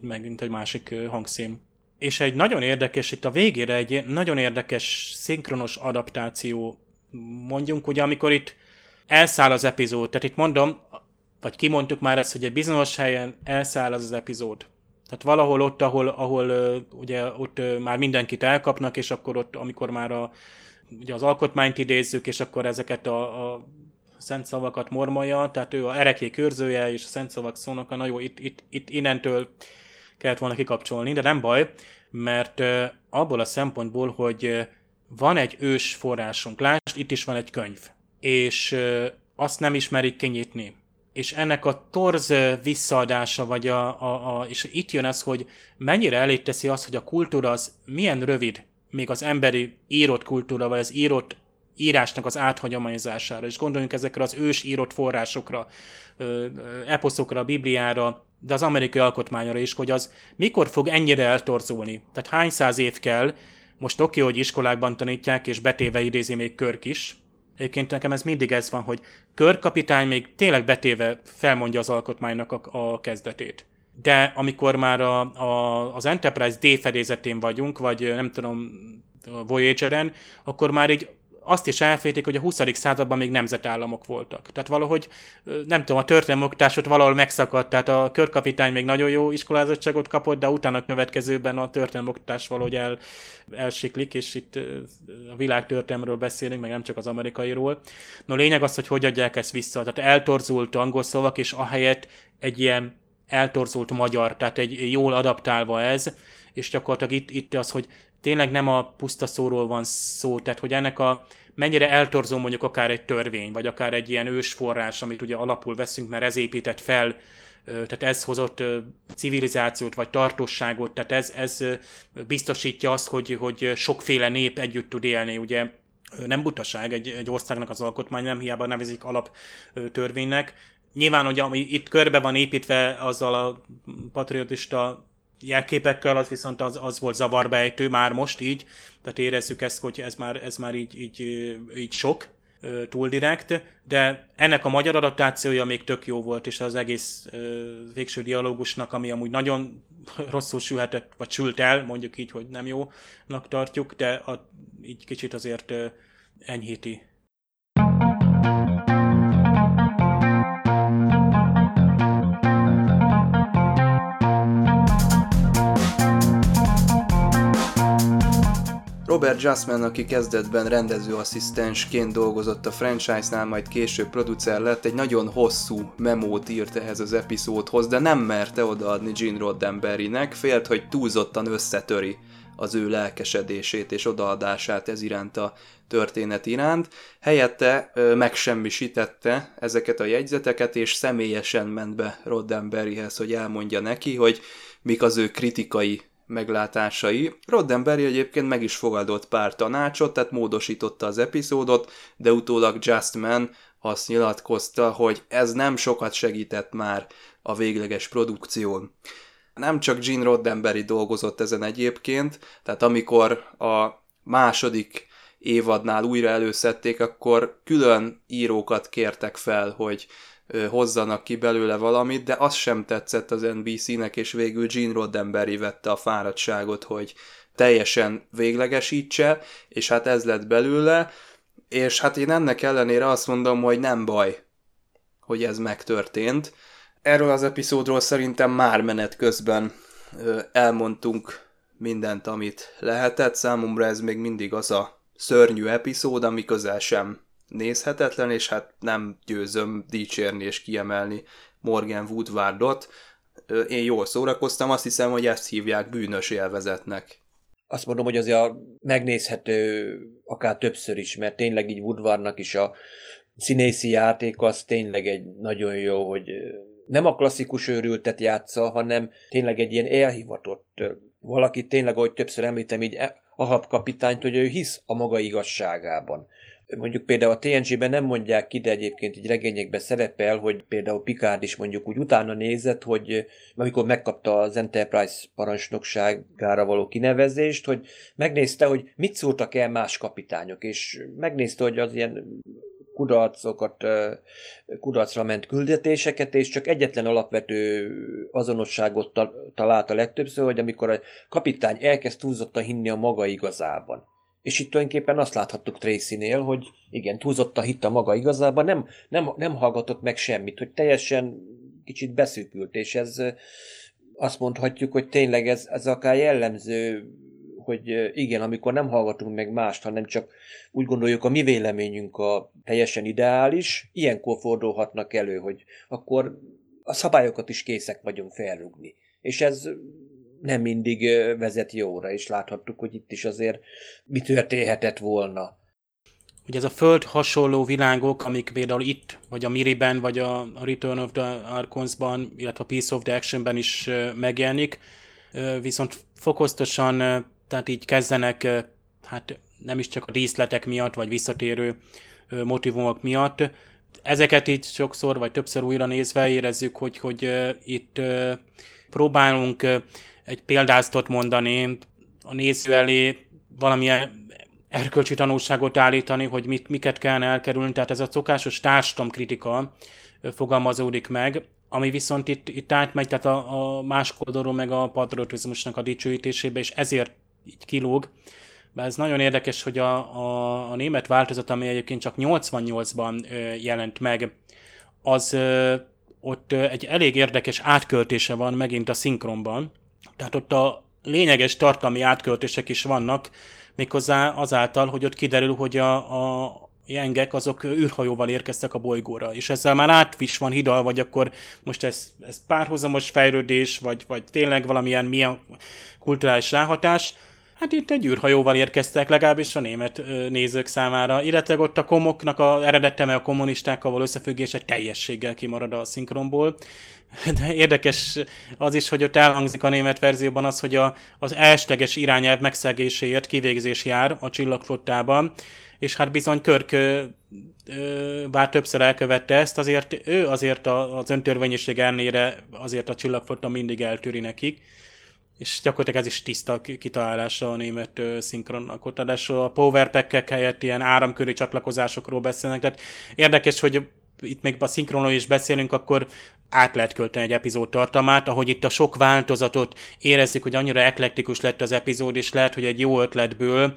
C: megint egy másik hangszín. És egy nagyon érdekes, itt a végére egy nagyon érdekes szinkronos adaptáció mondjunk, ugye amikor itt elszáll az epizód. Tehát itt mondom, vagy kimondtuk már ezt, hogy egy bizonyos helyen elszáll az az epizód. Tehát valahol ott, ahol, ahol ugye ott már mindenkit elkapnak, és akkor ott, amikor már a, ugye az alkotmányt idézzük, és akkor ezeket a, a szent szavakat mormolja, tehát ő a ereké körzője, és a szent szavak szónak, na jó, itt, itt, itt innentől kellett volna kikapcsolni, de nem baj, mert abból a szempontból, hogy van egy ős forrásunk, lásd, itt is van egy könyv, és azt nem ismerik kinyitni. És ennek a torz visszaadása, vagy a, a, a, és itt jön az, hogy mennyire elég teszi az, hogy a kultúra az milyen rövid, még az emberi írott kultúra, vagy az írott írásnak az áthagyományozására, és gondoljunk ezekre az ős írott forrásokra, eposzokra, Bibliára, de az amerikai alkotmányra is, hogy az mikor fog ennyire eltorzulni. Tehát hány száz év kell, most oké, hogy iskolákban tanítják, és betéve idézi még Körk is. Egyébként nekem ez mindig ez van, hogy Körkapitány még tényleg betéve felmondja az alkotmánynak a, a kezdetét. De amikor már a, a, az Enterprise D fedélzetén vagyunk, vagy nem tudom, a Voyager-en, akkor már így azt is elfejtik, hogy a 20. században még nemzetállamok voltak. Tehát valahogy, nem tudom, a történelmoktatásot valahol megszakadt, tehát a körkapitány még nagyon jó iskolázottságot kapott, de utána a következőben a történelmoktatás valahogy el, elsiklik, és itt a világ történelmről beszélünk, meg nem csak az amerikairól. No lényeg az, hogy hogy adják ezt vissza. Tehát eltorzult angol szavak, és ahelyett egy ilyen eltorzult magyar, tehát egy jól adaptálva ez, és gyakorlatilag itt, itt az, hogy tényleg nem a puszta szóról van szó, tehát hogy ennek a mennyire eltorzó mondjuk akár egy törvény, vagy akár egy ilyen ősforrás, amit ugye alapul veszünk, mert ez épített fel, tehát ez hozott civilizációt, vagy tartosságot, tehát ez, ez biztosítja azt, hogy, hogy sokféle nép együtt tud élni, ugye nem butaság egy, egy országnak az alkotmány, nem hiába nevezik alaptörvénynek. Nyilván, hogy ami itt körbe van építve azzal a patriotista jelképekkel, az viszont az, az volt zavarbejtő már most így, tehát érezzük ezt, hogy ez már, ez már így, így, így sok, túl direkt, de ennek a magyar adaptációja még tök jó volt, és az egész végső dialógusnak, ami amúgy nagyon rosszul sülhetett, vagy sült el, mondjuk így, hogy nem jónak tartjuk, de a, így kicsit azért enyhíti
A: Robert Justman, aki kezdetben rendezőasszisztensként dolgozott a franchise-nál, majd később producer lett, egy nagyon hosszú memót írt ehhez az epizódhoz, de nem merte odaadni Gene Roddenberrynek, félt, hogy túlzottan összetöri az ő lelkesedését és odaadását ez iránt a történet iránt. Helyette ö, megsemmisítette ezeket a jegyzeteket, és személyesen ment be Roddenberryhez, hogy elmondja neki, hogy mik az ő kritikai meglátásai. Roddenberry egyébként meg is fogadott pár tanácsot, tehát módosította az epizódot, de utólag Justman azt nyilatkozta, hogy ez nem sokat segített már a végleges produkción. Nem csak Gene Roddenberry dolgozott ezen egyébként, tehát amikor a második évadnál újra előszedték, akkor külön írókat kértek fel, hogy hozzanak ki belőle valamit, de az sem tetszett az NBC-nek, és végül Gene Roddenberry vette a fáradtságot, hogy teljesen véglegesítse, és hát ez lett belőle, és hát én ennek ellenére azt mondom, hogy nem baj, hogy ez megtörtént. Erről az epizódról szerintem már menet közben elmondtunk mindent, amit lehetett. Számomra ez még mindig az a szörnyű epizód, ami közel sem nézhetetlen, és hát nem győzöm dicsérni és kiemelni Morgan Woodwardot. Én jól szórakoztam, azt hiszem, hogy ezt hívják bűnös élvezetnek.
B: Azt mondom, hogy azért a megnézhető akár többször is, mert tényleg így Woodwardnak is a színészi játék az tényleg egy nagyon jó, hogy nem a klasszikus őrültet játsza, hanem tényleg egy ilyen elhivatott valaki tényleg, ahogy többször említem, így Ahab kapitányt, hogy ő hisz a maga igazságában mondjuk például a TNG-ben nem mondják ki, de egyébként egy regényekben szerepel, hogy például Picard is mondjuk úgy utána nézett, hogy amikor megkapta az Enterprise parancsnokságára való kinevezést, hogy megnézte, hogy mit szóltak el más kapitányok, és megnézte, hogy az ilyen kudarcokat, kudarcra ment küldetéseket, és csak egyetlen alapvető azonosságot talált a legtöbbször, hogy amikor a kapitány elkezd túlzottan hinni a maga igazában és itt tulajdonképpen azt láthattuk Tracy-nél, hogy igen, túlzott a hit maga igazában, nem, nem, nem hallgatott meg semmit, hogy teljesen kicsit beszűkült, és ez azt mondhatjuk, hogy tényleg ez, ez akár jellemző, hogy igen, amikor nem hallgatunk meg mást, hanem csak úgy gondoljuk, a mi véleményünk a teljesen ideális, ilyenkor fordulhatnak elő, hogy akkor a szabályokat is készek vagyunk felrugni. És ez nem mindig vezet jóra, és láthattuk, hogy itt is azért mi történhetett volna.
C: Ugye ez a föld hasonló világok, amik például itt, vagy a Miriben, vagy a Return of the Archons-ban, illetve a Piece of the Action-ben is megjelenik, viszont fokoztosan, tehát így kezdenek, hát nem is csak a díszletek miatt, vagy visszatérő motivumok miatt. Ezeket így sokszor, vagy többször újra nézve érezzük, hogy, hogy itt próbálunk egy példáztot mondani a néző elé, valamilyen erkölcsi tanulságot állítani, hogy mit, miket kellene elkerülni, tehát ez a szokásos kritika fogalmazódik meg, ami viszont itt, itt átmegy, tehát a, a más oldalról meg a patriotizmusnak a dicsőítésébe, és ezért így kilóg. Bár ez nagyon érdekes, hogy a, a, a német változat, ami egyébként csak 88-ban ö, jelent meg, az ö, ott ö, egy elég érdekes átköltése van megint a szinkronban. Tehát ott a lényeges tartalmi átköltések is vannak, méghozzá azáltal, hogy ott kiderül, hogy a, a jengek azok űrhajóval érkeztek a bolygóra, és ezzel már át is van hidal, vagy akkor most ez, ez párhuzamos fejlődés, vagy, vagy tényleg valamilyen milyen kulturális ráhatás, Hát itt egy űrhajóval érkeztek, legalábbis a német nézők számára, illetve ott a komoknak a eredeteme a kommunistákkal való összefüggése teljességgel kimarad a szinkronból. De érdekes az is, hogy ott elhangzik a német verzióban az, hogy a, az elsőleges irányelv megszegéséért kivégzés jár a csillagflottában, és hát bizony Körk bár többször elkövette ezt, azért ő azért az öntörvényesség ellenére azért a csillagflotta mindig eltűri nekik és gyakorlatilag ez is tiszta kitalálása a német szinkronnak. Ott a powerpack helyett ilyen áramköri csatlakozásokról beszélnek, tehát érdekes, hogy itt még a szinkronról is beszélünk, akkor át lehet költeni egy epizód tartalmát, ahogy itt a sok változatot érezzük, hogy annyira eklektikus lett az epizód, és lehet, hogy egy jó ötletből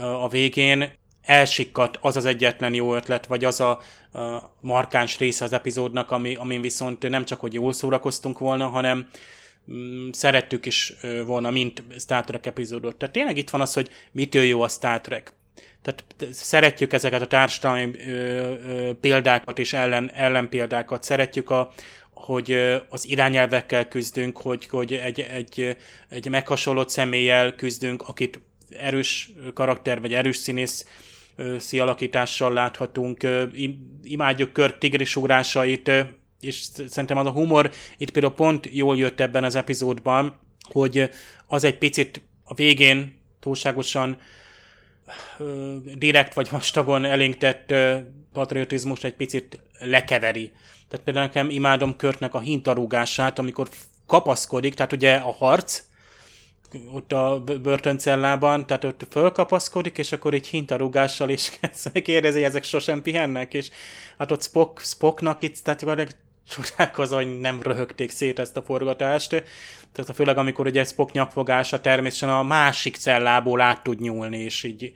C: a végén elsikkat az az egyetlen jó ötlet, vagy az a, a markáns része az epizódnak, ami, amin viszont nem csak, hogy jól szórakoztunk volna, hanem, Mm, szerettük is volna, mint Star Trek epizódot. Tehát tényleg itt van az, hogy mitől jó a Star Trek. Tehát szeretjük ezeket a társadalmi ö, ö, példákat és ellen, ellenpéldákat. Szeretjük, a, hogy az irányelvekkel küzdünk, hogy, hogy egy, egy, egy meghasonlott személlyel küzdünk, akit erős karakter vagy erős színész alakítással láthatunk. Imádjuk Kör tigris ugrásait, és szerintem az a humor itt például pont jól jött ebben az epizódban, hogy az egy picit a végén túlságosan direkt vagy vastagon elénktett patriotizmus egy picit lekeveri. Tehát például nekem imádom Körtnek a hintarúgását, amikor kapaszkodik, tehát ugye a harc, ott a börtöncellában, tehát ott fölkapaszkodik, és akkor így hintarúgással is kérdezi, hogy ezek sosem pihennek, és hát ott Spock, Spocknak itt, tehát csodálkozom, hogy nem röhögték szét ezt a forgatást. Tehát főleg amikor ugye Spock nyakfogása természetesen a másik cellából át tud nyúlni, és így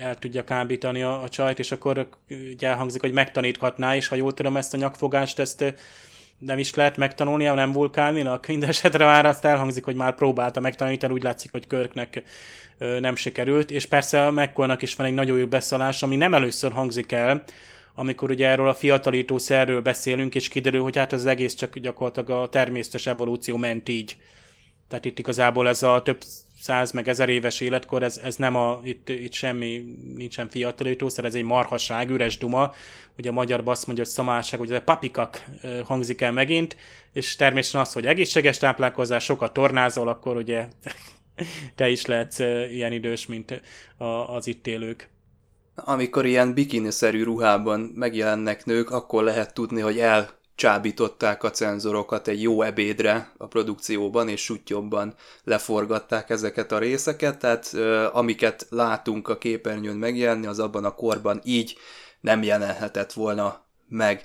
C: el tudja kábítani a, a csajt, és akkor ugye elhangzik, hogy megtaníthatná, és ha jól tudom ezt a nyakfogást, ezt nem is lehet megtanulnia, nem vulkálninak. Mindenesetre már azt elhangzik, hogy már próbálta megtanítani, úgy látszik, hogy Körknek nem sikerült, és persze a McCoynak is van egy nagyon jó beszólás, ami nem először hangzik el, amikor ugye erről a fiatalító szerről beszélünk, és kiderül, hogy hát az egész csak gyakorlatilag a természetes evolúció ment így. Tehát itt igazából ez a több száz meg ezer éves életkor, ez, ez nem a, itt, itt semmi, nincsen fiatalítószer, ez egy marhaság, üres duma, ugye a magyar basz mondja, hogy szamárság, hogy ez a papikak hangzik el megint, és természetesen az, hogy egészséges táplálkozás, sokat tornázol, akkor ugye te is lehetsz ilyen idős, mint az itt élők.
A: Amikor ilyen bikini-szerű ruhában megjelennek nők, akkor lehet tudni, hogy elcsábították a cenzorokat egy jó ebédre a produkcióban, és sutyobban leforgatták ezeket a részeket, tehát amiket látunk a képernyőn megjelenni, az abban a korban így nem jelenhetett volna meg.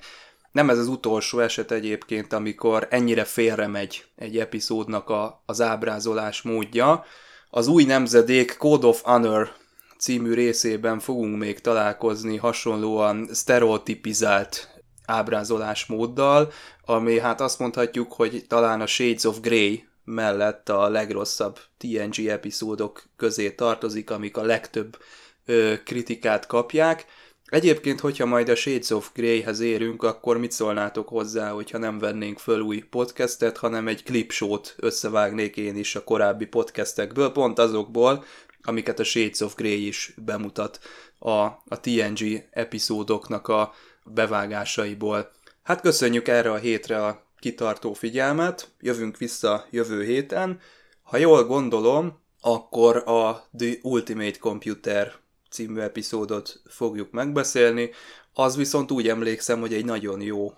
A: Nem ez az utolsó eset egyébként, amikor ennyire félre megy egy epizódnak a, az ábrázolás módja. Az új nemzedék Code of Honor című részében fogunk még találkozni hasonlóan sztereotipizált ábrázolásmóddal, ami hát azt mondhatjuk, hogy talán a Shades of Grey mellett a legrosszabb TNG epizódok közé tartozik, amik a legtöbb ö, kritikát kapják. Egyébként, hogyha majd a Shades of Grey-hez érünk, akkor mit szólnátok hozzá, hogyha nem vennénk föl új podcastet, hanem egy clipshow-t összevágnék én is a korábbi podcastekből, pont azokból, amiket a Shades of Grey is bemutat a, a TNG epizódoknak a bevágásaiból. Hát köszönjük erre a hétre a kitartó figyelmet, jövünk vissza jövő héten. Ha jól gondolom, akkor a The Ultimate Computer című epizódot fogjuk megbeszélni. Az viszont úgy emlékszem, hogy egy nagyon jó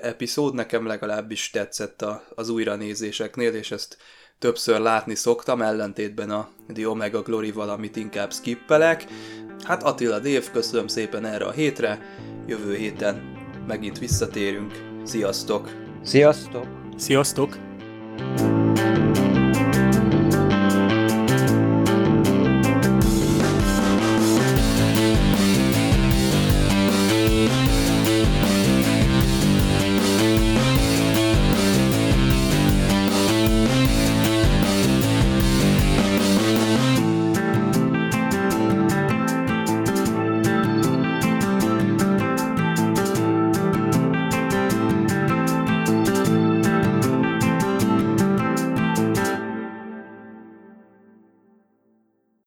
A: epizód, nekem legalábbis tetszett az újranézéseknél, és ezt többször látni szoktam, ellentétben a The Omega Glory valamit inkább skippelek. Hát Attila Dév, köszönöm szépen erre a hétre, jövő héten megint visszatérünk. Sziasztok!
B: Sziasztok!
C: Sziasztok!